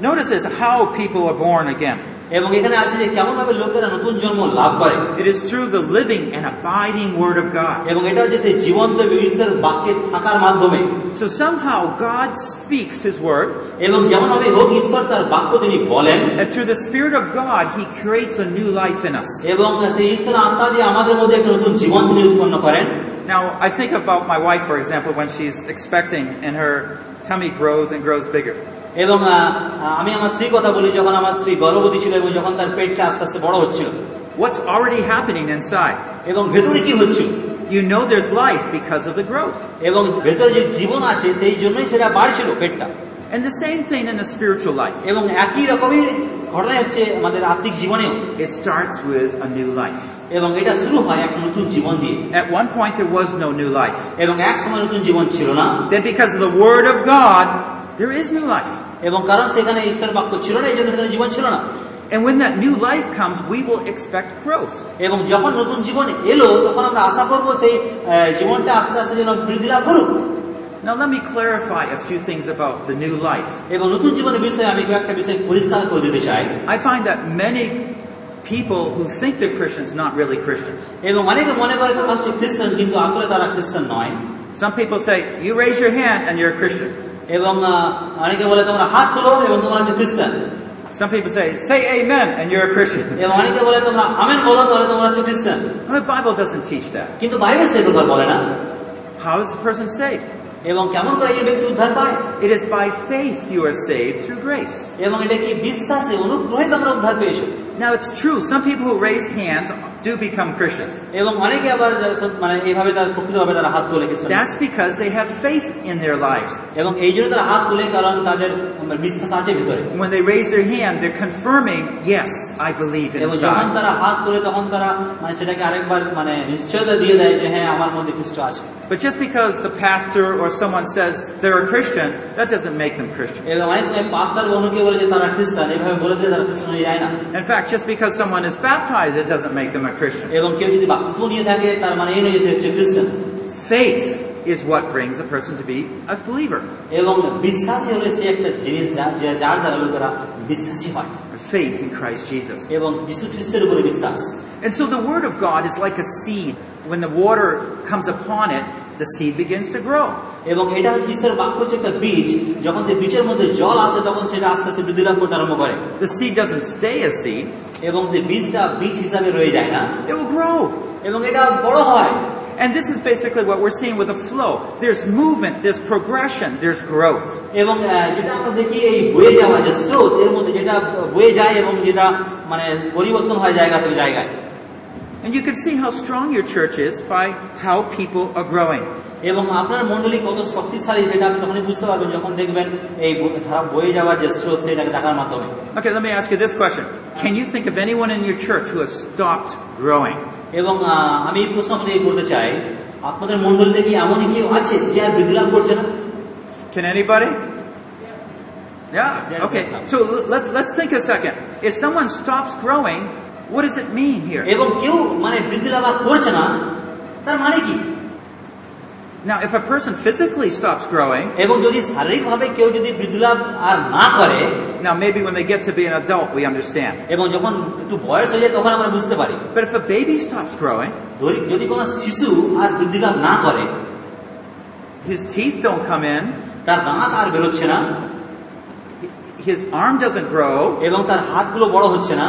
Notice this how people are born again. এবং এখানে আছে যে কেমন ভাবে লোকেরা নতুন জন্ম লাভ করে It is through the living and abiding Word of God. এবং এটা হচ্ছে সেই জীবন্ত ঈশ্বরের বাক্যে থাকার মাধ্যমে So somehow God speaks His Word, এবং যেমন ভাবে হোক ঈশ্বর তার বাক্য তিনি বলেন and through the Spirit of God, He creates a new life in us. এবং সেই ঈশ্বর আত্মা দিয়ে আমাদের মধ্যে একটা নতুন জীবন তিনি উৎপন্ন করেন Now, I think about my wife, for example, when she's expecting and her tummy grows and grows bigger. এবং আহ, আমি আমার স্ত্রী কথা বলি যখন আমার স্ত্রী গর্ভবতী ছিল এবং যখন তার পেটটা আস্তে আস্তে বড় হচ্ছিল What's already happening inside? এবং ভেতরে কি হচ্ছিল You know there's life because of the growth. এবং ভেতরে যে জীবন আছে সেই জন্যই সেটা বাড়ছিল পেটটা And the same thing in the spiritual life. এবং একই রকমই ঘটনা হচ্ছে আমাদের আত্মিক জীবনেও It starts with a new life. এবং এটা শুরু হয় এক নতুন জীবন দিয়ে At one point, there was no new life. এবং এক সময় নতুন জীবন ছিল না Then, because of the Word of God, there is new life. এবং কারণ সেখানে ঈশ্বর বাক্য ছিল না এই জন্য সেখানে জীবন ছিল না And when that new life comes, we will expect growth. এবং যখন নতুন জীবন এলো তখন আমরা আশা করবো সেই আহ, জীবনটা আস্তে আস্তে যেন বৃদ্ধি লাভ করুক Now, let me clarify a few things about the new life. এবং নতুন জীবনের বিষয়ে আমি কয়েকটা বিষয় পরিষ্কার করে দিতে চাই I find that many people who think they're Christians not really Christians. এবং অনেকে মনে করে তারা হচ্ছে খ্রিস্টান কিন্তু আসলে তারা খ্রিস্টান নয় Some people say, you raise your hand and you're a Christian. এবং আহ, অনেকে বলে তোমরা হাত তুলো এবং তোমরা হচ্ছে খ্রিস্টান Some people say, say amen and you're a Christian. এবং অনেকে বলে তোমরা আমেন বলো তাহলে তোমরা হচ্ছে খ্রিস্টান Well, the Bible doesn't teach that. কিন্তু বাইবেল সেই প্রকার বলে না How is the person saved? এবং কেমন করে এই ব্যক্তি উদ্ধার পায় It is by faith you are saved through grace. এবং এটা কি বিশ্বাসে অনুগ্রহে তোমরা উদ্ধার পেয়েছো Now it's true, some people who raise hands do become Christians. এবং অনেকে আবার মানে এইভাবে তারা প্রকৃতভাবে তারা হাত তোলে খ্রিস্টান That's because they have faith in their lives. এবং এই জন্য তারা হাত তোলে কারণ তাদের বিশ্বাস আছে ভিতরে When they raise their hand, they're confirming, yes, I believe এবং যখন তারা হাত তোলে তখন তারা মানে সেটাকে আরেকবার মানে নিশ্চয়তা দিয়ে দেয় যে হ্যাঁ আমার মধ্যে খ্রিস্ট আছে But just because the pastor or someone says they're a Christian, that doesn't make them Christian. In fact, just because someone is baptized, it doesn't make them a Christian. Faith is what brings a person to be a believer. Faith in Christ Jesus. And so the Word of God is like a seed When the water comes upon it, the seed begins to grow. এবং এটা হচ্ছে ঈশ্বরের বাক্য হচ্ছে একটা বীজ যখন সে বীজের মধ্যে জল আসে তখন সেটা আস্তে আস্তে বৃদ্ধি লাভ করতে আরম্ভ করে The seed doesn't stay a seed, এবং যে বীজটা বীজ হিসাবে রয়ে যায় না it will grow. এবং এটা বড় হয় And this is basically what we're seeing with the flow. There's movement, there's progression, there's growth. এবং আহ, যেটা আমরা দেখি এই বয়ে যাওয়া যে স্রোত এর মধ্যে যেটা বয়ে যায় এবং যেটা মানে পরিবর্তন হয় জায়গা থেকে জায়গায় And you can see how strong your church is by how people are growing. এবং আপনার মন্ডলী কত শক্তিশালী সেটা আপনি তখনই বুঝতে পারবেন যখন দেখবেন এই ব- ধারা বয়ে যাওয়ার যে স্রোত সেটাকে দেখার মাধ্যমে Okay, let me ask you this question. Can you think of anyone in your church who has stopped growing? এবং আহ, আমি এই প্রশ্ন আপনাকে করতে চাই আপনাদের মন্ডলীতে কি এমনই কেউ আছে যে আর বৃদ্ধি লাভ করছে না Can anybody? Yeah. Yeah, Okay. yeah. So l- let's let's think a second. If someone stops growing, what does it mean here? এবং কেউ মানে বৃদ্ধি লাভ আর করছে না তার মানে কি Now, if a person physically stops growing, এবং যদি শারীরিকভাবে কেউ যদি বৃদ্ধি লাভ আর না করে now maybe when they get to be an adult, we understand. এবং যখন একটু বয়স হয়ে যায় তখন আমরা বুঝতে পারি But if a baby stops growing, যদি- যদি কোনো শিশু আর বৃদ্ধি লাভ না করে his teeth don't come in, তার দাঁত আর বেরোচ্ছে না he- his arm doesn't grow. এবং তার হাতগুলো বড় হচ্ছে না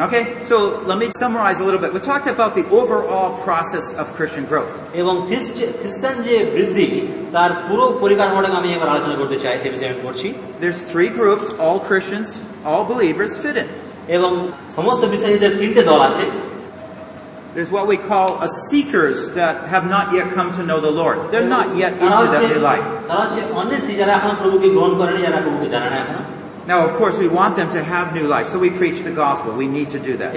Okay, so let me summarize a little bit. We talked about the overall process of Christian growth. এবং খ্রিস্ট- খ্রিস্টান যে বৃদ্ধি তার পুরো পরিকাঠামোটাকে আমি এবার আলোচনা করতে চাই সে বিষয়ে আমি করছি There's three groups, all Christians, all believers fit in. এবং সমস্ত বিশ্বাসীদের তিনটে দল আছে There's what we call a seekers that have not yet come to know the Lord. They're not yet into তারা that হচ্ছে new life. তারা হচ্ছে অন্যেষী যারা এখন প্রভুকে গ্রহণ করেনি যারা প্রভুকে জানে না এখনো Now, of course, we want them to have new life, so we preach the gospel. We need to do that.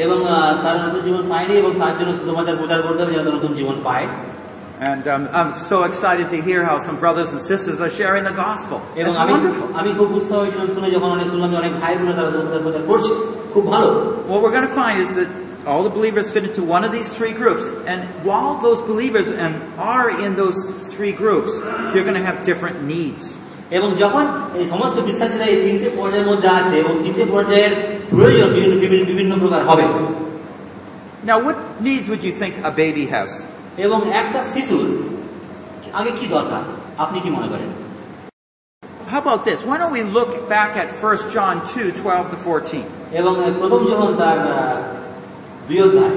And um, I'm so excited to hear how some brothers and sisters are sharing the gospel. It's wonderful. What we're going to find is that all the believers fit into one of these three groups. And while those believers and are in those three groups, they're going to have different needs. এবং যখন এই সমস্ত বিশ্বাসীরা এই তিনটে পর্যায়ের মধ্যে আছে এবং তিনটে পর্যায়ের প্রয়োজন বিভিন্ন বিভিন্ন প্রকার হবে Now, what needs would you think a baby has? এবং একটা শিশুর আগে কি দরকার আপনি কি মনে করেন How about this? Why don't we look back at 1 John 2, 12 to 14? এবং প্রথম যখন তার দুই অধ্যায়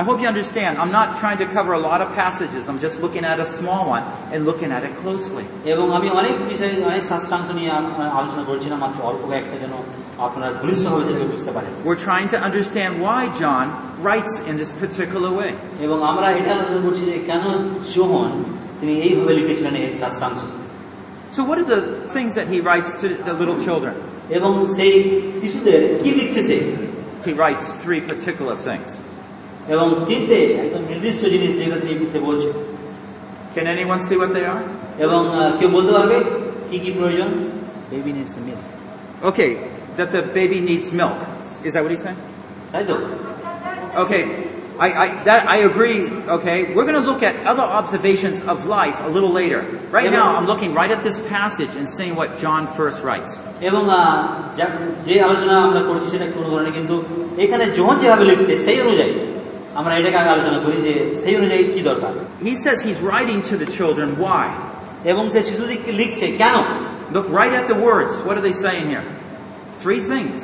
I hope you understand. I'm not trying to cover a lot of passages. I'm just looking at a small one and looking at it closely. এবং আমি অনেক বিষয়ে অনেক শাস্ত্রাংশ নিয়ে আম- আলোচনা করছিলাম মাত্র অল্প কয়েকটা যেন আপনারা ঘনিষ্ঠভাবে সেটাকে বুঝতে পারেন We're trying to understand why John writes in this particular way. এবং আমরা এটা আলোচনা করছি যে কেন যোহন তিনি এইভাবে লিখেছিলেন এই শাস্ত্রাংশ So, what are the things that he writes to the little children? এবং সেই শিশুদের কি লিখছে সে He writes three particular things. এবং তিনটে একদম নির্দিষ্ট জিনিস যেগুলো তিনি সে বলছে Can anyone see what they are? এবং আহ, কেউ বলতে পারবে কি কি প্রয়োজন Baby needs some milk. Okay, that the baby needs milk. Is that what he's saying? তাই তো Okay, I, I, that, I agree, okay. We're going to look at other observations of life a little later. Right now, I'm looking right at this passage and seeing what John first writes. এবং আহ, যা- যে আলোচনা আমরা করছি সেটা কোনো ধরনের কিন্তু এখানে যখন যেভাবে লিখছে সেই অনুযায়ী আমরা এটাকে আগে আলোচনা করি যে সেই অনুযায়ী কি দরকার He says he's writing to the children. Why? এবং সে শিশুদেরকে লিখছে কেন Look right at the words. What are they saying here? Three things.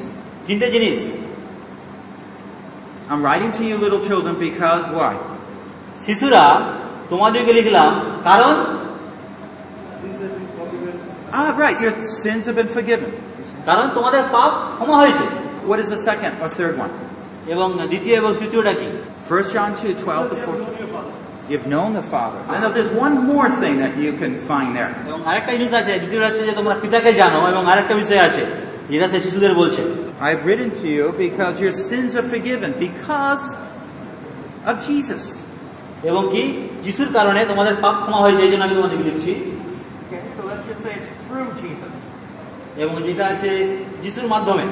তিনটে জিনিস I'm writing to you, little children, because why? শিশুরা তোমাদেরকে লিখলাম কারণ Ah, right, your sins have been forgiven. কারণ তোমাদের পাপ ক্ষমা হয়েছে What is the second or third one? এবং দ্বিতীয় এবং তৃতীয়টা কি 1 John 2, 12 to 14. You've known the Father. I know there's one more thing that you can find there. এবং arekta জিনিস আছে দ্বিতীয় হচ্ছে যে তোমরা পিতাকে জানো এবং আরেকটা বিষয় আছে যেটা সে শিশুদের বলছে I've written to you because your sins are forgiven because of Jesus. এবং কি যিশুর কারণে তোমাদের পাপ ক্ষমা হয়েছে এই জন্য আমি তোমাদেরকে লিখছি Okay, so let's just say it's through Jesus. এবং যেটা আছে যিশুর মাধ্যমে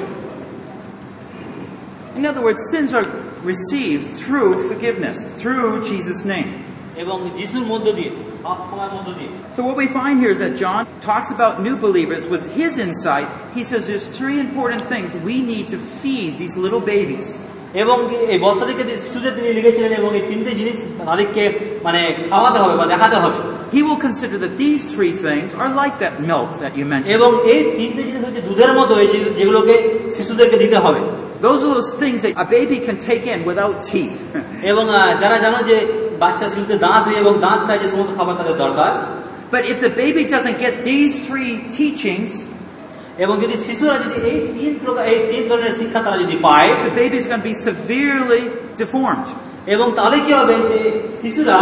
In other words, sins are received through forgiveness, through Jesus' name. এবং যিশুর মধ্য দিয়ে পাপ ক্ষমার মধ্য দিয়ে So what we find here is that John talks about new believers with his insight. He says there's three important things we need to feed these little babies. এবং এই বস্তা থেকে যে শিশুদের তিনি লিখেছিলেন এবং এই তিনটে জিনিস তাদেরকে মানে খাওয়াতে হবে বা দেখাতে হবে He will consider that these three things are like that milk that you mentioned. এবং এই তিনটে জিনিস হচ্ছে দুধের মতো এই যে- যেগুলোকে শিশুদেরকে দিতে হবে Those are those things that a baby can take in without teeth. এবং আহ, যারা জানো যে বাচ্চা শিশুদের দাঁত নেই এবং দাঁত চাই যে সমস্ত খাবার তাদের দরকার but if the baby doesn't get these three teachings, এবং যদি শিশুরা যদি এই তিন প্রকার এই তিন ধরনের শিক্ষা তারা যদি পায় the baby's going to be severely deformed. এবং তাহলে কি হবে যে শিশুরা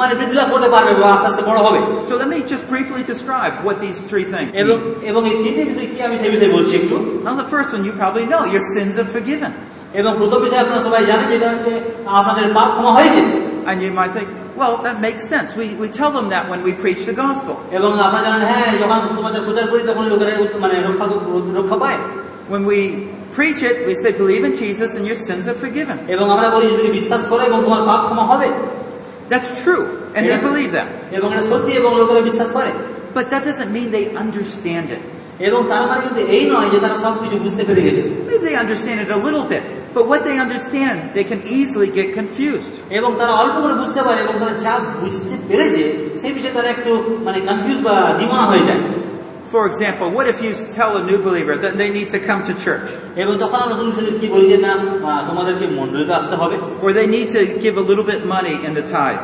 মানে বৃদ্ধি লাভ করতে পারবে বা আস্তে আস্তে বড় হবে So let me just briefly describe what these three things এবং. এবং এই তিনটে বিষয় কি আমি সেই বিষয়ে বলছি একটু Now the first one you probably know, your sins are forgiven. এবং প্রথম বিষয় আপনারা সবাই জানেন যেটা হচ্ছে আপনাদের পাপ ক্ষমা হয়েছে And you might think, well, that makes sense. We, we tell them that when we preach the gospel. এবং আপনারা জানেন হ্যাঁ যখন সুসমাচার প্রচার করি তখন লোকেরা মানে রক্ষা রক্ষা পায় When we preach it, we say, believe in Jesus and your sins are forgiven. এবং আমরা বলি যদি বিশ্বাস করো এবং তোমার পাপ ক্ষমা হবে That's true. And they Yeah. believe that. এবং এটা সত্যি এবং লোকেরা বিশ্বাস করে But that doesn't mean they understand it. এবং তার মানে কিন্তু এই নয় যে তারা সবকিছু বুঝতে পেরে গেছে Maybe they understand it a little bit. But what they understand, they can easily get confused. এবং তারা অল্প করে বুঝতে পারে এবং তারা যা বুঝতে পেরেছে সেই বিষয়ে তারা একটু মানে কনফিউজ বা দিমানা হয়ে যায় For example, what if you tell a new believer that they need to come to church? এবং তখন আমরা নতুন বিষয়ে কি বলি যে না আহ, তোমাদেরকে মন্ডলীতে আসতে হবে Or they need to give a little bit money in the tithe?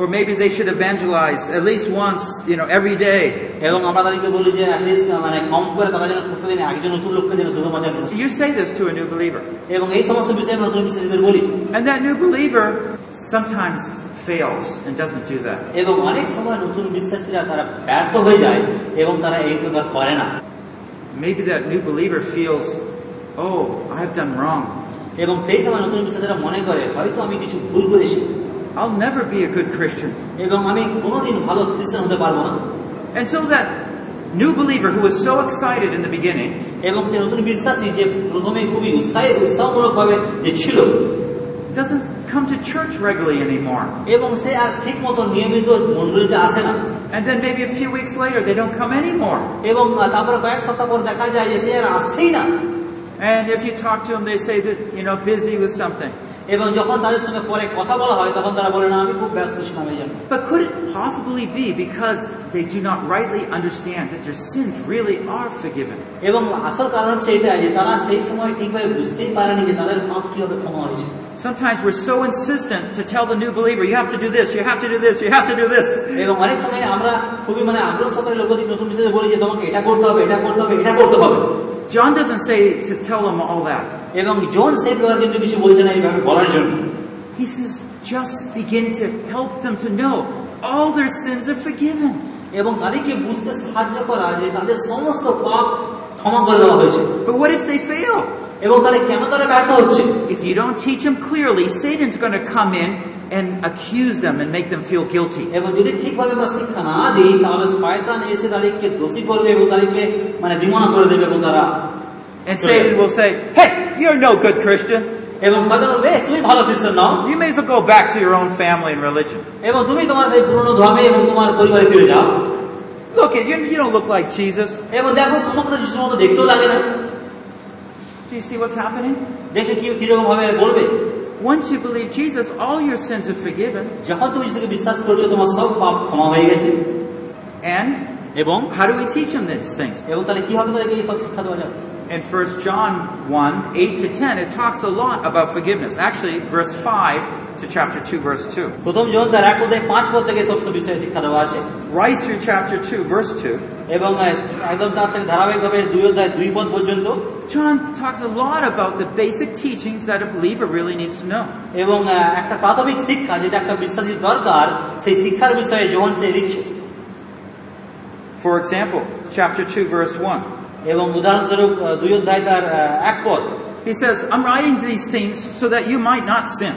Or maybe they should evangelize at least once, you know, every day. এবং আমরা তাদেরকে বলি যে অ্যাটলিস্ট মানে কম করে তারা যেন প্রতিদিন একজন নতুন লোককে যেন সুসমাচার করছে You say this to a new believer. এবং এই সমস্ত বিষয়ে আমরা নতুন বিশ্বাসীদের বলি And that new believer sometimes fails and doesn't do that. এবং অনেক সময় নতুন বিশ্বাসীরা তারা ব্যর্থ হয়ে যায় এবং তারা এই প্রকার করে না Maybe that new believer feels, oh, I've done wrong. এবং সেই সময় নতুন বিশ্বাসীরা মনে করে হয়তো আমি কিছু ভুল করেছি I'll never be a good Christian. এবং আমি কোনোদিন ভালো খ্রিস্টান হতে পারবো না And so that new believer who was so excited in the beginning এবং সে নতুন বিশ্বাসী যে প্রথমে খুবই উৎসাহী উৎসাহমূলক ভাবে যে ছিল doesn't come to church regularly anymore. এবং সে আর ঠিক মতো নিয়মিত মন্ডলীতে আসে না And then maybe a few weeks later, they don't come anymore. এবং আহ, তারপরে কয়েক সপ্তাহ পর দেখা যায় যে সে আর আসছেই না And if you talk to them, they say that, you know, busy with something. এবং যখন তাদের সঙ্গে পরে কথা বলা হয় তখন তারা বলে না আমি খুব ব্যস্ত ছিলাম এই জন্য But could it possibly be because they do not rightly understand that their sins really are forgiven? এবং আসল কারণ হচ্ছে এটাই যে তারা সেই সময় ঠিকভাবে বুঝতেই পারেনি যে তাদের পাপ কিভাবে ক্ষমা হয়েছে Sometimes we're so insistent to tell the new believer, you have to do this, you have to do this, you have to do this. এবং অনেক সময় আমরা খুবই মানে আগ্রহ সহকারে লোকদের নতুন বিষয়ে বলি যে তোমাকে এটা করতে হবে এটা করতে হবে এটা করতে হবে John doesn't say to tell them all that. এবং জন সেই প্রকার কিন্তু কিছু বলছে না এইভাবে বলার জন্য He says, just begin to help them to know all their sins are forgiven. এবং তাদেরকে বুঝতে সাহায্য করা যে তাদের সমস্ত পাপ ক্ষমা করে দেওয়া হয়েছে But what if they fail? এবং তাহলে কেন তারা ব্যর্থ হচ্ছে If you don't teach them clearly, Satan's going to come in and accuse them and make them feel guilty. এবং যদি ঠিকভাবে আমরা শিক্ষা না দিই তাহলে শয়তান এসে তাদেরকে দোষী করবে এবং তাদেরকে মানে দিমনা করে দেবে এবং তারা And Satan will say, hey, you're no good Christian. এবং শয়তান বলবে "এ, তুমি ভালো খ্রিস্টান নাও You may as well go back to your own family and religion. এবং তুমি তোমার সেই পুরনো ধর্মে এবং তোমার পরিবারে ফিরে যাও Look, at you, you don't look like Jesus. এবং দেখো তোমাকে তো যিশুর মতো দেখতেও লাগে না Do you see what's happening? দেখছো কি কিরকম ভাবে বলবে Once you believe Jesus, all your sins are forgiven. যখন তুমি যিশুকে বিশ্বাস করছো তোমার সব পাপ ক্ষমা হয়ে গেছে And এবং how do we teach them these things? এবং তাহলে কিভাবে তাদেরকে এই সব শিক্ষা দেওয়া যাবে In 1 John 1, 8 to 10, it talks a lot about forgiveness. Actually, verse 5 to chapter 2, verse 2. প্রথম জন তার এক অধ্যায় পাঁচ পদ থেকে সব সব বিষয়ে শিক্ষা দেওয়া আছে Right through chapter 2, verse 2, এবং আহ, একদম তার থেকে ধারাবাহিকভাবে দুই অধ্যায় দুই পদ পর্যন্ত John talks a lot about the basic teachings that a believer really needs to know. এবং একটা প্রাথমিক শিক্ষা যেটা একটা বিশ্বাসীর দরকার সেই শিক্ষার বিষয়ে যখন সে লিখছে For example, chapter 2, verse 1. এবং উদাহরণস্বরূপ দুই অধ্যায় তার এক পদ He says, I'm writing these things so that you might not sin.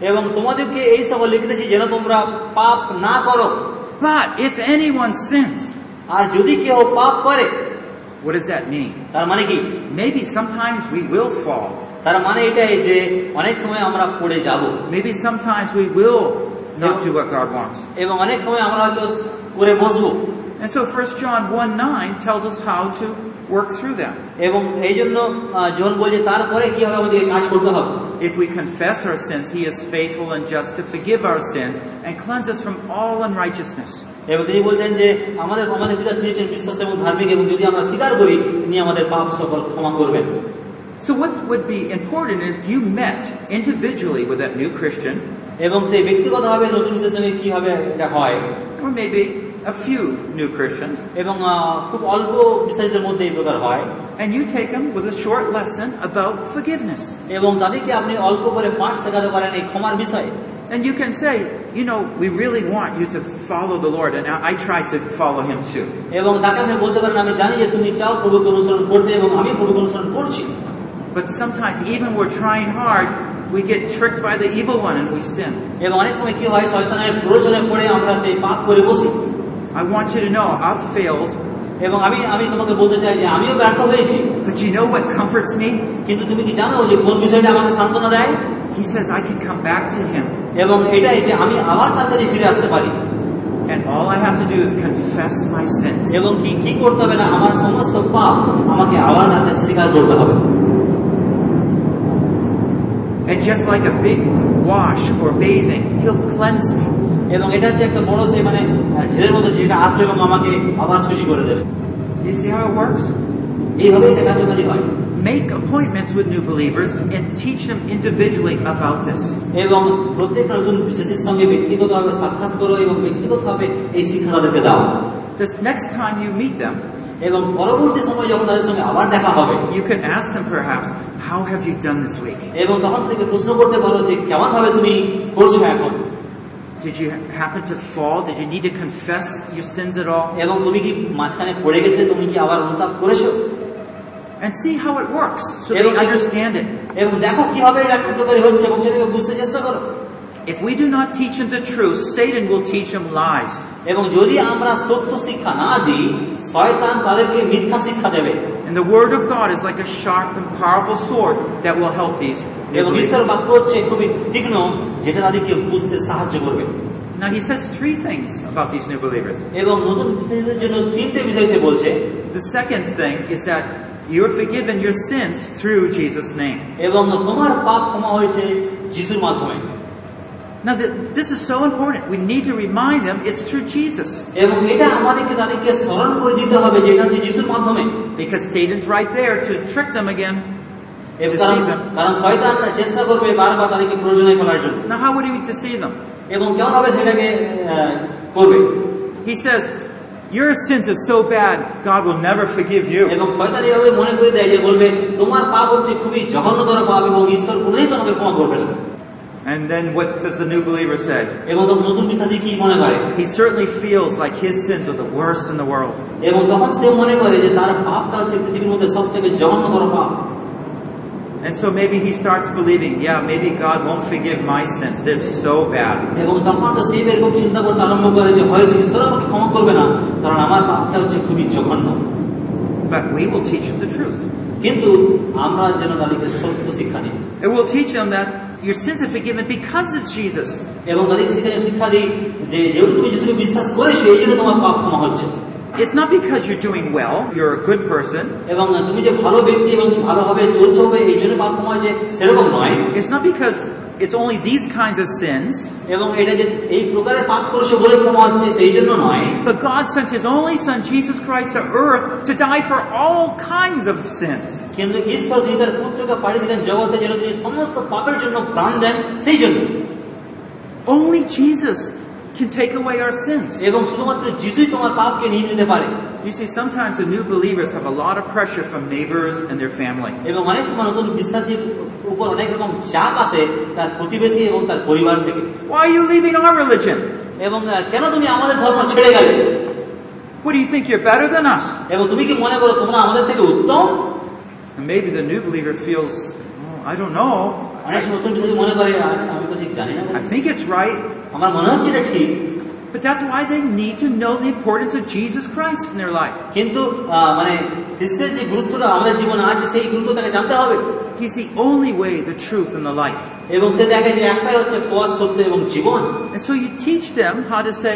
এবং তোমাদেরকে এই সকল লিখতেছি যেন তোমরা পাপ না করো But if anyone sins, আর যদি কেউ পাপ করে what does that mean? তার মানে কি Maybe sometimes we will fall. তার মানে এটাই যে অনেক সময় আমরা পড়ে যাব Maybe sometimes we will not do what God wants. এবং অনেক সময় আমরা হয়তো করে বসবো And so 1 John 1 9 tells us how to work through them. এবং এই জন্য আহ, জন বলছে তারপরে কি হবে আমাদেরকে কাজ করতে হবে If we confess our sins, He is faithful and just to forgive our sins and cleanse us from all unrighteousness. এবং তিনি বলছেন যে আমাদের আমাদের পিতা তিনি হচ্ছেন বিশ্বস্ত এবং ধার্মিক এবং যদি আমরা স্বীকার করি তিনি আমাদের পাপ সকল ক্ষমা করবেন So what would be important is if you met individually with that new Christian, এবং সেই ব্যক্তিগতভাবে নতুন বিশ্বের সঙ্গে কিভাবে এটা হয় or maybe a few new Christians, এবং আহ, খুব অল্প বিশ্বাসীদের মধ্যে এই প্রকার হয় and you take them with a short lesson about forgiveness. এবং তাদেরকে আপনি অল্প করে পাঠ শেখাতে পারেন এই ক্ষমার বিষয়ে And you can say, you know, we really want you to follow the Lord, and I I try to follow Him too. এবং তাকে আপনি বলতে পারেন আমি জানি যে তুমি চাও প্রভুকে অনুসরণ করতে এবং আমি প্রভুকে অনুসরণ করছি But sometimes, even we're trying hard, we get tricked by the evil one and we sin. এবং অনেক সময় কি হয় শয়তানের প্রয়োজনে পড়ে আমরা সেই পাপ করে বসি I want you to know I've failed, এবং আমি আমি তোমাকে বলতে চাই যে আমিও ব্যর্থ হয়েছি but you know what comforts me? কিন্তু তুমি কি জানো যে কোন বিষয়টা আমাকে সান্ত্বনা দেয় He says I can come back to him. এবং এটাই যে আমি আবার তার কাছে ফিরে আসতে পারি And all I have to do is confess my sins. এবং কি কি করতে হবে না আমার সমস্ত পাপ আমাকে আবার তার কাছে স্বীকার করতে হবে And just like a big wash or bathing, he'll cleanse me. এবং এটা হচ্ছে একটা বড় সেই মানে ঢেলের মতো যেটা আসবে এবং আমাকে আবার খুশি করে দেবে You see how it works? হয় Make appointments with new believers and teach them individually about this. এবং প্রত্যেক নতুন বিশেষের সঙ্গে ব্যক্তিগতভাবে সাক্ষাৎ করো এবং ব্যক্তিগতভাবে এই শিক্ষা তাদেরকে দাও This next time you meet them, এবং পরবর্তী সময় যখন তাদের সঙ্গে আবার দেখা হবে you can ask them perhaps, How have you done this week? এবং তখন থেকে প্রশ্ন করতে পারো যে কেমন ভাবে তুমি করছ এখন Did you happen to fall? Did you need to confess your sins at all? এবং তুমি কি মাঝখানে পড়ে গেছে তুমি কি আবার অনুতাপ করেছ And see how it works so they understand it. এবং দেখো কীভাবে এটা কার্যকারী হচ্ছে এবং সেটাকে বুঝতে চেষ্টা করো If we do not teach them the truth, Satan will teach them lies. এবং যদি আমরা সত্য শিক্ষা না দিই শয়তান তাদেরকে মিথ্যা শিক্ষা দেবে And the Word of God is like a sharp and powerful sword that will help these. new এবং believers. ঈশ্বর বাক্য হচ্ছে খুবই তীক্ষ্ণ যেটা তাদেরকে বুঝতে সাহায্য করবে Now he says three things about these new believers. এবং নতুন বিশ্বাসীদের জন্য তিনটে বিষয় সে বলছে The second thing is that you're forgiven your sins through Jesus' name. এবং তোমার পাপ ক্ষমা হয়েছে যিশুর মাধ্যমে Now th- this is so important. We need to remind them it's through Jesus. এবং এটা আমাদেরকে তাদেরকে স্মরণ করে দিতে হবে যে এটা হচ্ছে যিশুর মাধ্যমে Because Satan's right there to trick them again. এবং কারণ Deceive them. কারণ শয়তান চেষ্টা করবে বারবার তাদেরকে প্রয়োজনে ফেলার জন্য Now how would he deceive them? এবং কেমন ভাবে সেটাকে আহ, করবে He says, your sins are so bad, God will never forgive you. এবং শয়তান এভাবে মনে করে দেয় যে বলবে তোমার পাপ হচ্ছে খুবই জঘন্যতর পাপ এবং ঈশ্বর কোনোদিন তোমাকে ক্ষমা করবে না And then what does the new believer say? এবং তখন নতুন বিশ্বাসী কি মনে করে He certainly feels like his sins are the worst in the world. এবং তখন সে মনে করে যে তার পাপটা হচ্ছে পৃথিবীর মধ্যে সব থেকে পাপ And so maybe he starts believing, yeah, maybe God won't forgive my sins. They're so bad. এবং তখন তো সে এরকম চিন্তা করতে আরম্ভ করে যে হয়তো ঈশ্বর আমাকে ক্ষমা করবে না কারণ আমার পাপটা হচ্ছে খুবই জঘন্য But we will teach him the truth. কিন্তু আমরা যেন তাদেরকে সত্য শিক্ষা দিই It will teach them that your sins are forgiven because of Jesus. এবং তাদেরকে সেখানে শিক্ষা দিই যে যেহেতু তুমি যিশুকে বিশ্বাস করেছ এই জন্য তোমার পাপ ক্ষমা হচ্ছে It's not because you're doing well, you're a good person. এবং তুমি যে ভালো ব্যক্তি এবং ভালোভাবে চলছো হবে এই জন্য পাপ ক্ষমা হয়েছে সেরকম নয় It's not because it's only these kinds of sins, এবং এটা যে এই প্রকারের পাপ করেছো বলে ক্ষমা হচ্ছে সেই জন্য নয় but God sent His only Son, Jesus Christ, to earth to die for all kinds of sins. কিন্তু ঈশ্বর তিনি তার পুত্রকে পাঠিয়েছিলেন জগতে যেন তিনি সমস্ত পাপের জন্য প্রাণ দেন সেই জন্য Only Jesus can take away our sins. এবং শুধুমাত্র যিশুই তোমার পাপকে নিয়ে নিতে পারে You see, sometimes the new believers have a lot of pressure from neighbors and their family. এবং অনেক সময় নতুন বিশ্বাসীর উপর অনেক রকম চাপ আসে তার প্রতিবেশী এবং তার পরিবার থেকে Why are you leaving our religion? এবং আহ, কেন তুমি আমাদের ধর্ম ছেড়ে গেলে What do you think you're better than us? এবং তুমি কি মনে করো তোমরা আমাদের থেকে উত্তম And maybe the new believer feels, oh, I don't know. অনেক সময় নতুন বিশ্বাসী মনে করে "আরে, আমি তো ঠিক জানি না I think it's right. আমার মনে হচ্ছে এটা ঠিক But that's why they need to know the importance of Jesus Christ in their life. কিন্তু মানে খ্রিস্টের যে গুরুত্বটা আমাদের জীবনে আছে সেই গুরুত্ব তাকে জানতে হবে He's the only way, the truth, and the life. এবং সে দেখে যে একটাই হচ্ছে পথ সত্য এবং জীবন And so you teach them how to say,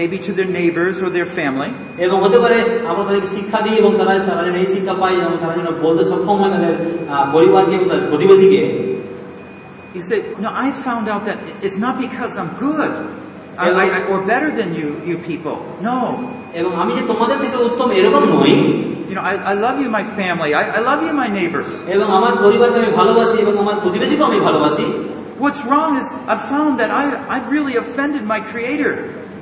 maybe to their neighbors or their family, এবং হতে পারে আমরা তাদেরকে শিক্ষা দিই এবং তারা তারা যেন এই শিক্ষা পায় এবং তারা যেন বলতে সক্ষম হয় তাদের পরিবারকে এবং তাদের প্রতিবেশীকে you say, no, I found out that it's not because I'm good I, I, or better than you, you people. No. এবং আমি যে তোমাদের থেকে উত্তম এরকম নই You know, I, I love you, my family. I, I love you, my neighbors. এবং আমার পরিবারকে আমি ভালোবাসি এবং আমার প্রতিবেশীকে আমি ভালোবাসি What's wrong is I've found that I, I've really offended my Creator,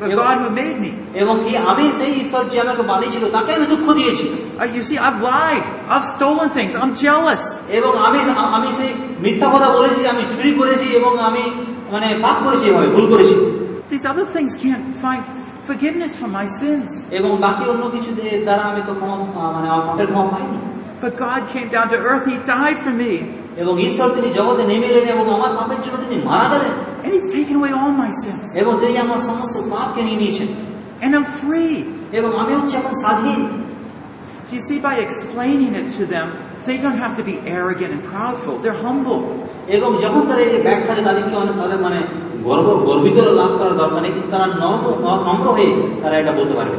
the Yeah. God who made me. এবং কি আমি সেই ঈশ্বর যে আমাকে বানিয়েছিল তাকে আমি দুঃখ দিয়েছি Uh, you see, I've lied. I've stolen things. I'm jealous. এবং আমি আমি সেই মিথ্যা কথা বলেছি আমি চুরি করেছি এবং আমি মানে পাপ করেছি এভাবে ভুল করেছি These other things can't find forgiveness for my sins. এবং বাকি অন্য কিছু দিয়ে- দ্বারা আমি তো ক্ষমা আহ, মানে আমার পাপের ক্ষমা পাইনি But God came down to earth. He died for me. এবং ঈশ্বর তিনি জগতে নেমে এলেন এবং আমার পাপের জন্য তিনি মারা গেলেন And He's taken away all my sins. এবং তিনি আমার সমস্ত পাপকে নিয়ে নিয়েছেন And I'm free. এবং আমি হচ্ছে এখন স্বাধীন Do you see, by explaining it to them, they don't have to be arrogant and proudful. They're humble. এবং যখন তারা এই ব্যাখ্যা দেয় তাদেরকে অনেক তাদের মানে গর্ব গর্বিত লাভ করার দরকার নেই কিন্তু তারা নম্র নম্র হয়ে তারা এটা বলতে পারবে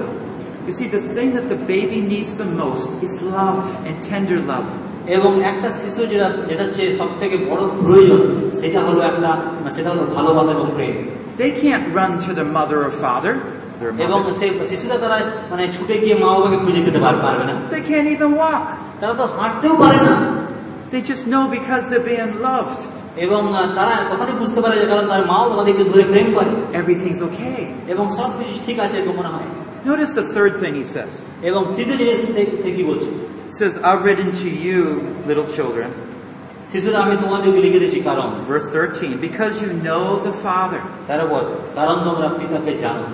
You see, the thing that the baby needs the most is love and tender love. এবং একটা শিশু যেটা যেটা হচ্ছে সব থেকে বড় প্রয়োজন সেটা হলো একটা সেটা হলো ভালোবাসা এবং প্রেম They can't run to their mother or father. এবং সেই শিশুরা তারা মানে ছুটে গিয়ে মা বাবাকে খুঁজে পেতে পার- পারবে না They can't even walk. তারা তো হাঁটতেও পারে না They just know because they're being loved. এবং তারা তখনই বুঝতে পারে যে কারণ তার মাও তাদেরকে ধরে প্রেম করে Everything's okay. এবং সব কিছু ঠিক আছে এরকম মনে হয় Notice the third thing he says. এবং তৃতীয় জিনিস সে কি বলছে He says, I've written to you, little children, শিশুরা আমি তোমাদেরকে লিখে দিয়েছি কারণ verse 13, because you know the Father. তেরো বল কারণ তোমরা পিতাকে জানো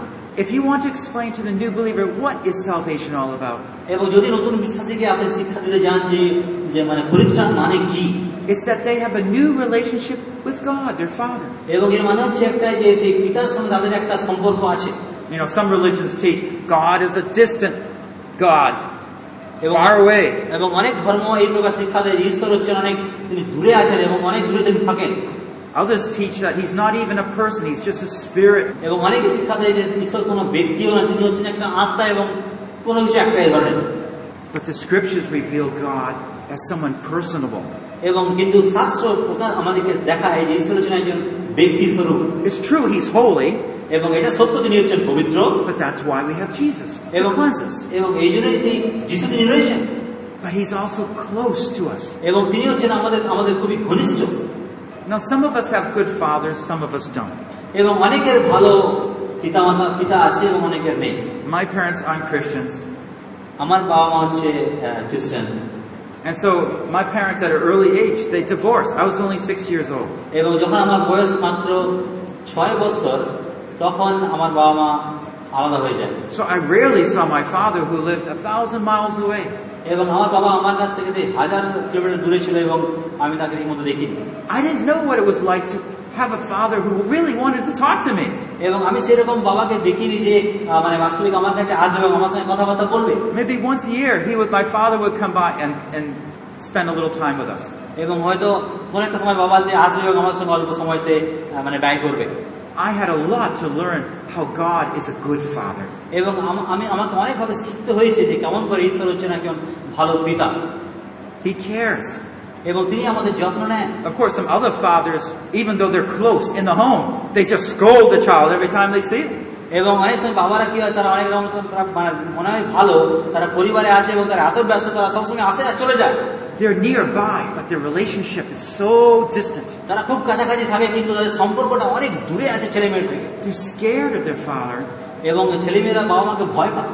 If you want to explain to the new believer what is salvation all about, এবং যদি নতুন বিশ্বাসীকে আপনি শিক্ষা দিতে চান যে যে মানে পরিত্রাণ মানে কি it's that they have a new relationship with God, their Father. এবং এর মানে হচ্ছে একটা যে সেই পিতার সঙ্গে তাদের একটা সম্পর্ক আছে You know, some religions teach God is a distant God, এবং far away. এবং অনেক ধর্ম এই প্রকার শিক্ষা দেয় যে ঈশ্বর হচ্ছেন অনেক তিনি দূরে আছেন এবং অনেক দূরে তিনি থাকেন Others teach that He's not even a person, He's just a spirit. এবং অনেকে শিক্ষা দেয় যে ঈশ্বর কোনো ব্যক্তিও না তিনি হচ্ছেন একটা আত্মা এবং কোনো কিছু একটা এই ধরনের But the scriptures reveal God as someone personable. এবং কিন্তু শাস্ত্র প্রকাশ আমাদেরকে দেখায় যে ঈশ্বর হচ্ছেন একজন ব্যক্তি স্বরূপ It's true He's holy, এবং এটা সত্য তিনি হচ্ছেন পবিত্র but that's why we have Jesus to এবং cleanse us. এবং এই জন্যই সেই যিশু তিনি রয়েছেন But He's also close to us. এবং তিনি হচ্ছেন আমাদের আমাদের খুবই ঘনিষ্ঠ Now, some of us have good fathers, some of us don't. এবং অনেকের ভালো পিতা মাতা পিতা আছে এবং অনেকের নেই My parents aren't Christians. আমার বাবা মা হচ্ছে খ্রিস্টান And so, my parents at an early age, they divorced. I was only six years old. এবং যখন আমার বয়স মাত্র ছয় বছর তখন আমার বাবা মা আলাদা হয়ে যায় So, I rarely saw my father who lived a thousand miles away. এবং আমার বাবা আমার কাছ থেকে যে হাজার কিলোমিটার দূরে ছিল এবং আমি তাকে এই মতো দেখিনি I didn't know what it was like to have a father who really wanted to talk to me. এবং আমি সেরকম বাবাকে দেখিনি যে মানে বাস্তবিক আমার কাছে আসবে এবং আমার সঙ্গে কথাবার্তা বলবে Maybe once a year, he would, my father would come by and, and spend a little time with us. এবং হয়তো কোন একটা সময় বাবা যে আসবে এবং আমার সঙ্গে অল্প সময় সে মানে ব্যয় করবে I had a lot to learn how God is a good father. এবং আমি আমাকে অনেকভাবে শিখতে হয়েছে যে কেমন করে ঈশ্বর হচ্ছেন একজন ভালো পিতা He cares. এবং তিনি আমাদের যত্ন নেন Of course, some other fathers, even though they're close in the home, they just scold the child every time they see it. এবং অনেক সময় বাবারা কি হয় তারা অনেক রকম মানে মনে হয় ভালো তারা পরিবারে আসে এবং তারা এত ব্যস্ত তারা সবসময় আসে আর চলে যায় They're nearby, but their relationship is so distant. তারা খুব কাছাকাছি থাকে কিন্তু তাদের সম্পর্কটা অনেক দূরে আছে ছেলে মেয়ের থেকে They're scared of their father. এবং ছেলেমেয়েরা বাবা মাকে ভয় পায়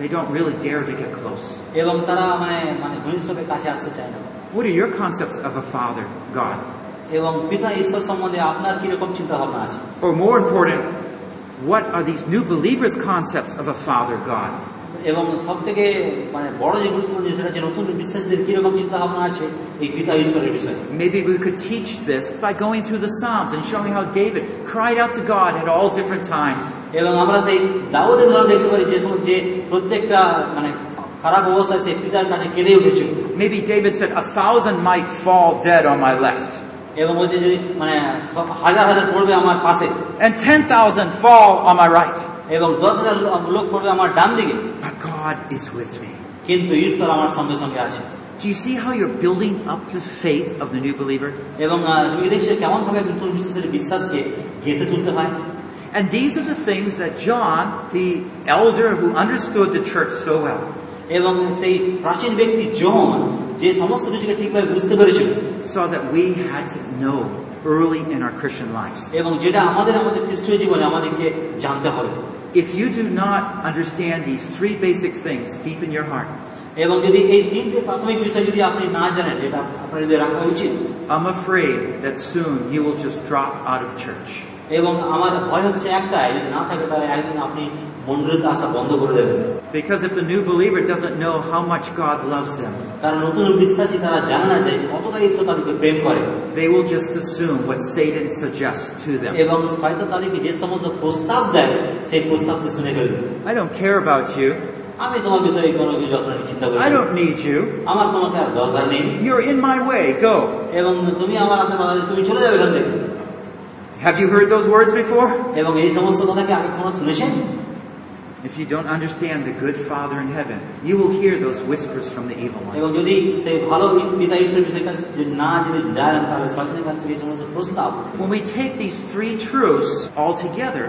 They don't really dare to get close. এবং তারা মানে মানে ঘনিষ্ঠকে কাছে আসতে চায় না What are your concepts of a father, God? এবং পিতা ঈশ্বর সম্বন্ধে আপনার কিরকম চিন্তা ভাবনা আছে Or more important, what are these new believers' concepts of a father, God? এবং সব থেকে মানে বড় যে গুরুত্বপূর্ণ সেটা হচ্ছে নতুন বিশ্বাসীদের কীরকম চিন্তা ভাবনা আছে এই পিতা ঈশ্বরের বিষয়ে। Maybe we could teach this by going through the Psalms and showing how David cried out to God at all different times এবং আমরা সেই দাউদের নাম দেখতে পারি যে সময় যে প্রত্যেকটা মানে খারাপ অবস্থায় সে পিতার কাছে কেঁদে উঠেছে। Maybe David said a thousand might fall dead on my left এবং বলছে যে মানে হাজার হাজার পড়বে আমার পাশে। And ten thousand fall on my right এবং দশ হাজার লোক পড়বে আমার ডান দিকে But God is with me. কিন্তু ঈশ্বর আমার সঙ্গে সঙ্গে আছে Do you see how you're building up the faith of the new believer? এবং আহ, তুমি দেখছো কেমন ভাবে নতুন বিশ্বাসের বিশ্বাসকে গেঁথে তুলতে হয় And these are the things that John, the elder who understood the church so well, এবং সেই প্রাচীন ব্যক্তি জন যে সমস্ত কিছুকে ঠিকভাবে বুঝতে পেরেছিল saw that we had to know early in our Christian lives. এবং যেটা আমাদের আমাদের খ্রিস্টীয় জীবনে আমাদেরকে জানতে হবে If you do not understand these three basic things deep in your heart, এবং যদি এই তিনটে প্রাথমিক বিষয় যদি আপনি না জানেন এটা আপনার হৃদয়ে রাখা উচিত I'm afraid that soon you will just drop out of church. এবং আমার ভয় হচ্ছে একটাই যদি না থাকে তাহলে একদিন আপনি মন্দিরতে আসা বন্ধ করে দেবেন Because if the new believer doesn't know how much God loves them, কারণ নতুন বিশ্বাসী তারা জানে না যে কতটা ঈশ্বর তাদেরকে প্রেম করে they will just assume what Satan suggests to them. এবং শয়তান তাদেরকে যে সমস্ত প্রস্তাব দেয় সেই প্রস্তাব সে শুনে ফেলবে I don't care about you. আমি তোমার বিষয়ে কোনো কিছু যত্ন চিন্তা করি I don't need you. আমার তোমাকে আর দরকার নেই You're in my way. Go. এবং তুমি আমার আশেপাশে তুমি চলে যাবে এখান থেকে Have you heard those words before? এবং এই সমস্ত কথা কি আগে কখনো শুনেছেন If you don't understand the good Father in heaven, you will hear those whispers from the evil one. এবং যদি সেই ভালো পিতা ঈশ্বর বিষয়ে কাছে যে না যদি জানেন তাহলে শয়তানের কাছে এই সমস্ত প্রস্তাব When we take these three truths all together,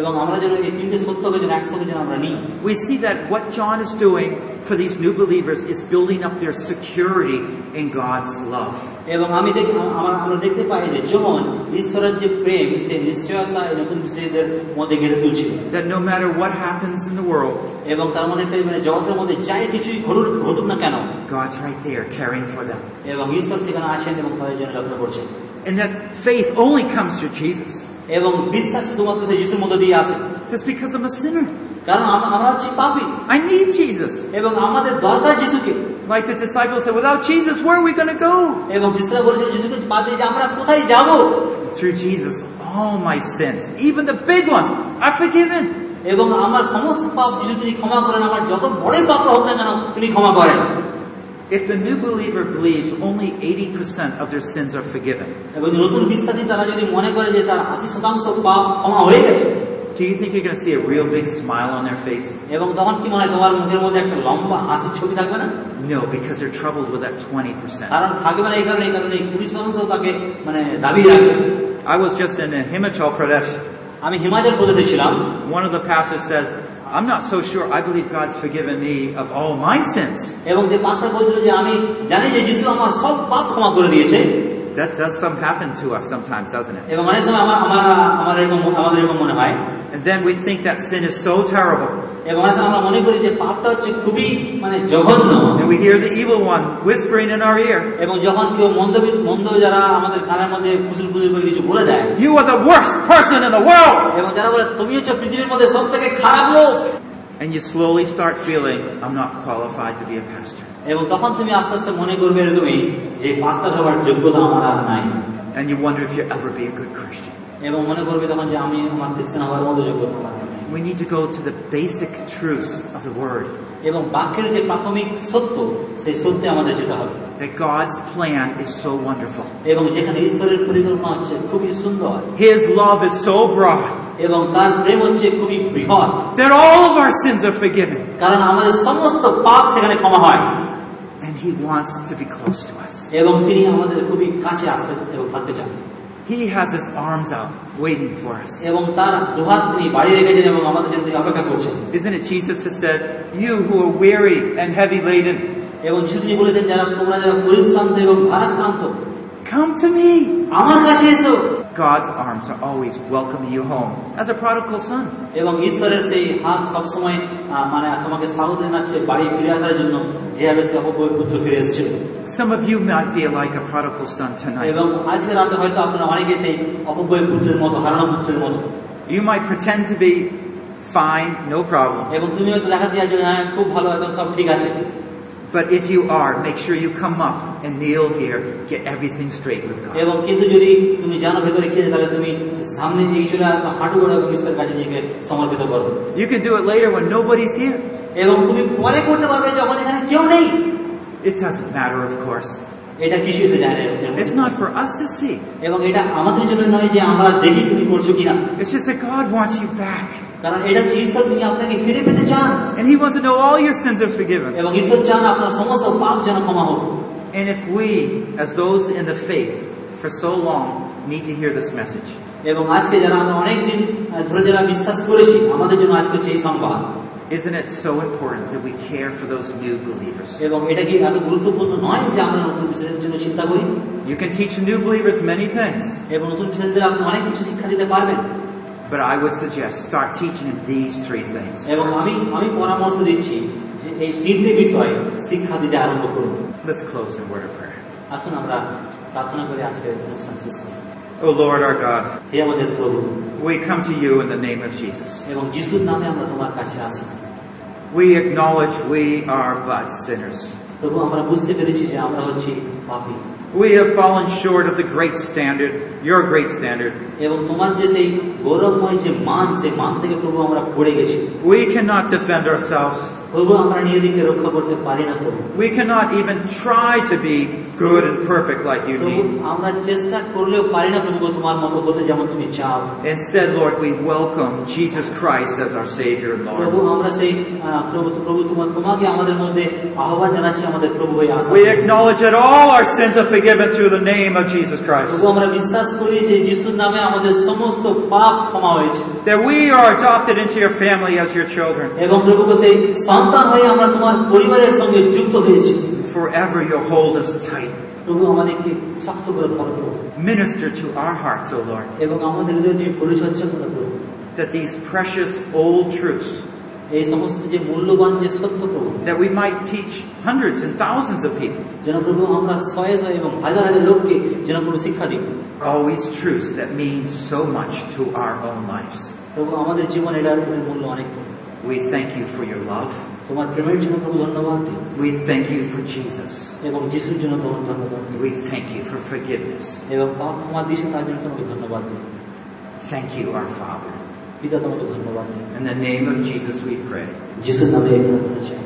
এবং আমরা যেন এই তিনটে সত্যকে যেন একসঙ্গে যেন আমরা নিই we see that what John is doing for these new believers is building up their security in God's love. এবং আমি দেখ আমরা আমরা দেখতে পাই যে যখন ঈশ্বরের যে প্রেম সেই নিশ্চয়তা এই নতুন বিশ্বদের মধ্যে গেড়ে তুলছিল That no matter what happens in the world, এবং তার মনে করি মানে জগতের মধ্যে যাই কিছুই ঘটুক ঘটুক না কেন God's right there caring for them. এবং ঈশ্বর সেখানে আছেন এবং তাদের জন্য যত্ন করছেন And that faith only comes through Jesus. এবং বিশ্বাস শুধুমাত্র সেই যিশুর মধ্যে দিয়ে আসে Just because I'm a sinner. কারণ আম- আমরা হচ্ছি পাপি I need Jesus. এবং আমাদের দরকার যিশুকে Like the disciples said, without Jesus, where are we going to go? এবং যিশুরা বলেছিল যিশুকে বাদ দিয়ে যে আমরা কোথায় যাব Through Jesus, all my sins, even the big ones, are forgiven. এবং আমার সমস্ত পাপ যিশু তিনি ক্ষমা করেন আমার যত বড় পাপ হোক না কেন তিনি ক্ষমা করেন If the new believer believes only 80% of their sins are forgiven, এবং নতুন বিশ্বাসী তারা যদি মনে করে যে তার আশি শতাংশ পাপ ক্ষমা হয়ে গেছে Do you think you're going to see a real big smile on their face? এবং তখন কি মনে হয় তোমার মুখের মধ্যে একটা লম্বা হাসির ছবি থাকবে না No, because they're troubled with that 20%. কারণ থাকবে না এই কারণে এই কারণে এই কুড়ি শতাংশ তাকে মানে দাবি রাখবে I was just in uh, Himachal Pradesh. আমি হিমাচল প্রদেশে ছিলাম One of the pastors says, I'm not so sure I believe God's forgiven me of all my sins. এবং যে পাঁচটা বলছিল যে আমি জানি যে যিশু আমার সব পাপ ক্ষমা করে দিয়েছে That does some happen to us sometimes, doesn't it? এবং অনেক সময় আমার আমার আমার এরকম আমাদের এরকম মনে হয় And then we think that sin is so terrible. এবং অনেক সময় আমরা মনে করি যে পাপটা হচ্ছে খুবই মানে জঘন্য And we hear the evil one whispering in our ear, এবং যখন কেউ মন্দ মন্দ যারা আমাদের কানের মধ্যে ফুসুল ফুসুল করে কিছু বলে দেয় You are the worst person in the world! এবং যারা বলে তুমি হচ্ছে পৃথিবীর মধ্যে সব থেকে খারাপ লোক And you slowly start feeling, I'm not qualified to be a pastor. এবং তখন তুমি আস্তে আস্তে মনে করবে এরকমই যে পাস্তার হওয়ার যোগ্যতা আমার আর নাই And you wonder if you'll ever be a good Christian. এবং মনে করবে তখন যে আমি আমার খ্রিস্টান হওয়ার মতো যোগ্যতা আমার We need to go to the basic truths of the Word. এবং বাক্যের যে প্রাথমিক সত্য সেই সত্যে আমাদের যেতে হবে That God's plan is so wonderful. এবং যেখানে ঈশ্বরের পরিকল্পনা হচ্ছে খুবই সুন্দর His love is so broad এবং তার প্রেম হচ্ছে খুবই বৃহৎ that all of our sins are forgiven. কারণ আমাদের সমস্ত পাপ সেখানে ক্ষমা হয় And He wants to be close to us. এবং তিনি আমাদের খুবই কাছে আসতে এবং থাকতে চান He has His arms out waiting for us. এবং তার দুহাত তিনি বাড়িয়ে রেখেছেন এবং আমাদের জন্য তিনি অপেক্ষা করছেন Isn't it Jesus who said, You who are weary and heavy laden, এবং যিশু বলেছেন যারা তোমরা যারা পরিশ্রান্ত এবং ভারাক্রান্ত come to me. আমার কাছে এসো God's arms are always welcoming you home as a prodigal son. এবং ঈশ্বরের সেই হাত মানে তোমাকে স্বাগত জানাচ্ছে বাড়ি ফিরে আসার জন্য যেভাবে সে অপব্যয় পুত্র ফিরে এসেছিল Some of you might be like a prodigal son tonight. এবং আজকে রাতে হয়তো আপনারা অনেকে সেই অপব্যয় পুত্রের মতো হারানো পুত্রের মতো You might pretend to be fine, no problem. এবং তুমি হয়তো দেখা দিয়ে হ্যাঁ খুব ভালো একদম সব ঠিক আছে But if you are, make sure you come up and kneel here, get everything straight with God. এবং কিন্তু যদি তুমি জানো ভেতরে কি আছে, তাহলে তুমি সামনে এগিয়ে চলে আসো হাঁটু গোড়া এবং ঈশ্বরের কাছে নিজেকে সমর্পিত করো You can do it later when nobody's here. এবং তুমি পরে করতে পারবে যখন এখানে কেউ নেই It doesn't matter, of course. এটা কিছু এসে যায় না এর মধ্যে। It's not for us to see. এবং এটা আমাদের জন্য নয় যে আমরা দেখি তুমি করছো কিনা It's just that God wants you back. কারণ এটা হচ্ছে ঈশ্বর তিনি আপনাকে ফিরে পেতে চান And He wants to know all your sins are forgiven. এবং ঈশ্বর চান আপনার সমস্ত পাপ যেন ক্ষমা হোক And if we, as those in the faith, for so long, need to hear this message, এবং আজকে যারা আমরা অনেকদিন আহ, ধরে যারা বিশ্বাস করেছি আমাদের জন্য আজকে হচ্ছে এই সংবাদ isn't it so important that we care for those new believers? এবং এটা কি এত গুরুত্বপূর্ণ নয় যে আমরা নতুন বিশ্বাসের জন্য চিন্তা করি You can teach new believers many things, এবং নতুন বিশ্বাসীদের আপনি অনেক কিছু শিক্ষা দিতে পারবেন but I would suggest start teaching them these three things. এবং আমি আমি পরামর্শ দিচ্ছি যে এই তিনটে বিষয় শিক্ষা দিতে আরম্ভ করুন Let's close in word of prayer. আসুন আমরা প্রার্থনা করে আজকে অনুষ্ঠান শেষ করি O Lord our God, হে আমাদের প্রভু we come to you in the name of Jesus. এবং যিশুর নামে আমরা তোমার কাছে আসি We acknowledge we are but sinners. প্রভু আমরা বুঝতে পেরেছি যে আমরা হচ্ছি পাপী We have fallen short of the great standard, your great standard. এবং তোমার যে সেই গৌরবময় যে মান সেই মান থেকে প্রভু আমরা পড়ে গেছি We cannot defend ourselves. We cannot even try to be good and perfect like you need. Instead, Lord, we welcome Jesus Christ as our Savior and Lord. We acknowledge that all our sins are forgiven through the name of Jesus Christ. That we are adopted into your family as your children. সন্তান হয়ে আমরা তোমার পরিবারের সঙ্গে যুক্ত হয়েছি Forever you'll hold us tight. প্রভু আমাদেরকে শক্ত করে ধরো Minister to our hearts, O Lord, এবং আমাদের হৃদয় পরিচর্যা করে প্রভু that these precious old truths, এই সমস্ত যে মূল্যবান যে সত্য প্রভু that we might teach hundreds and thousands of people, যেন প্রভু আমরা শয়ে শয়ে এবং হাজার হাজার লোককে যেন প্রভু শিক্ষা দিই always truths that mean so much to our own lives. প্রভু আমাদের জীবন এটার মূল্য অনেক প্রভু। We thank you for your love. তোমার প্রেমের জন্য প্রভু ধন্যবাদ দিই We thank you for Jesus. এবং যিশুর জন্য তোমার ধন্যবাদ দিই We thank you for forgiveness. এবং পাপ ক্ষমা দিয়েছে তার জন্য তোমাকে ধন্যবাদ দিই Thank you, our Father. পিতা তোমাকে ধন্যবাদ দিই In the name of Jesus we pray. যিশুর নামে এই প্রার্থনা চাই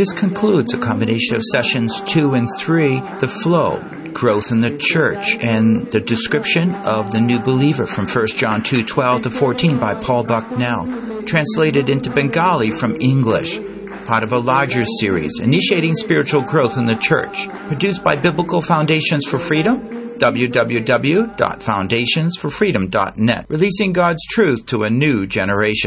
This concludes a combination of sessions two and three, the flow, growth in the church, and the description of the new believer from 1 John 2, 12 to 14 by Paul Bucknell, translated into Bengali from English, part of a larger series, Initiating Spiritual Growth in the Church, produced by Biblical Foundations for Freedom, www.foundationsforfreedom.net, releasing God's truth to a new generation.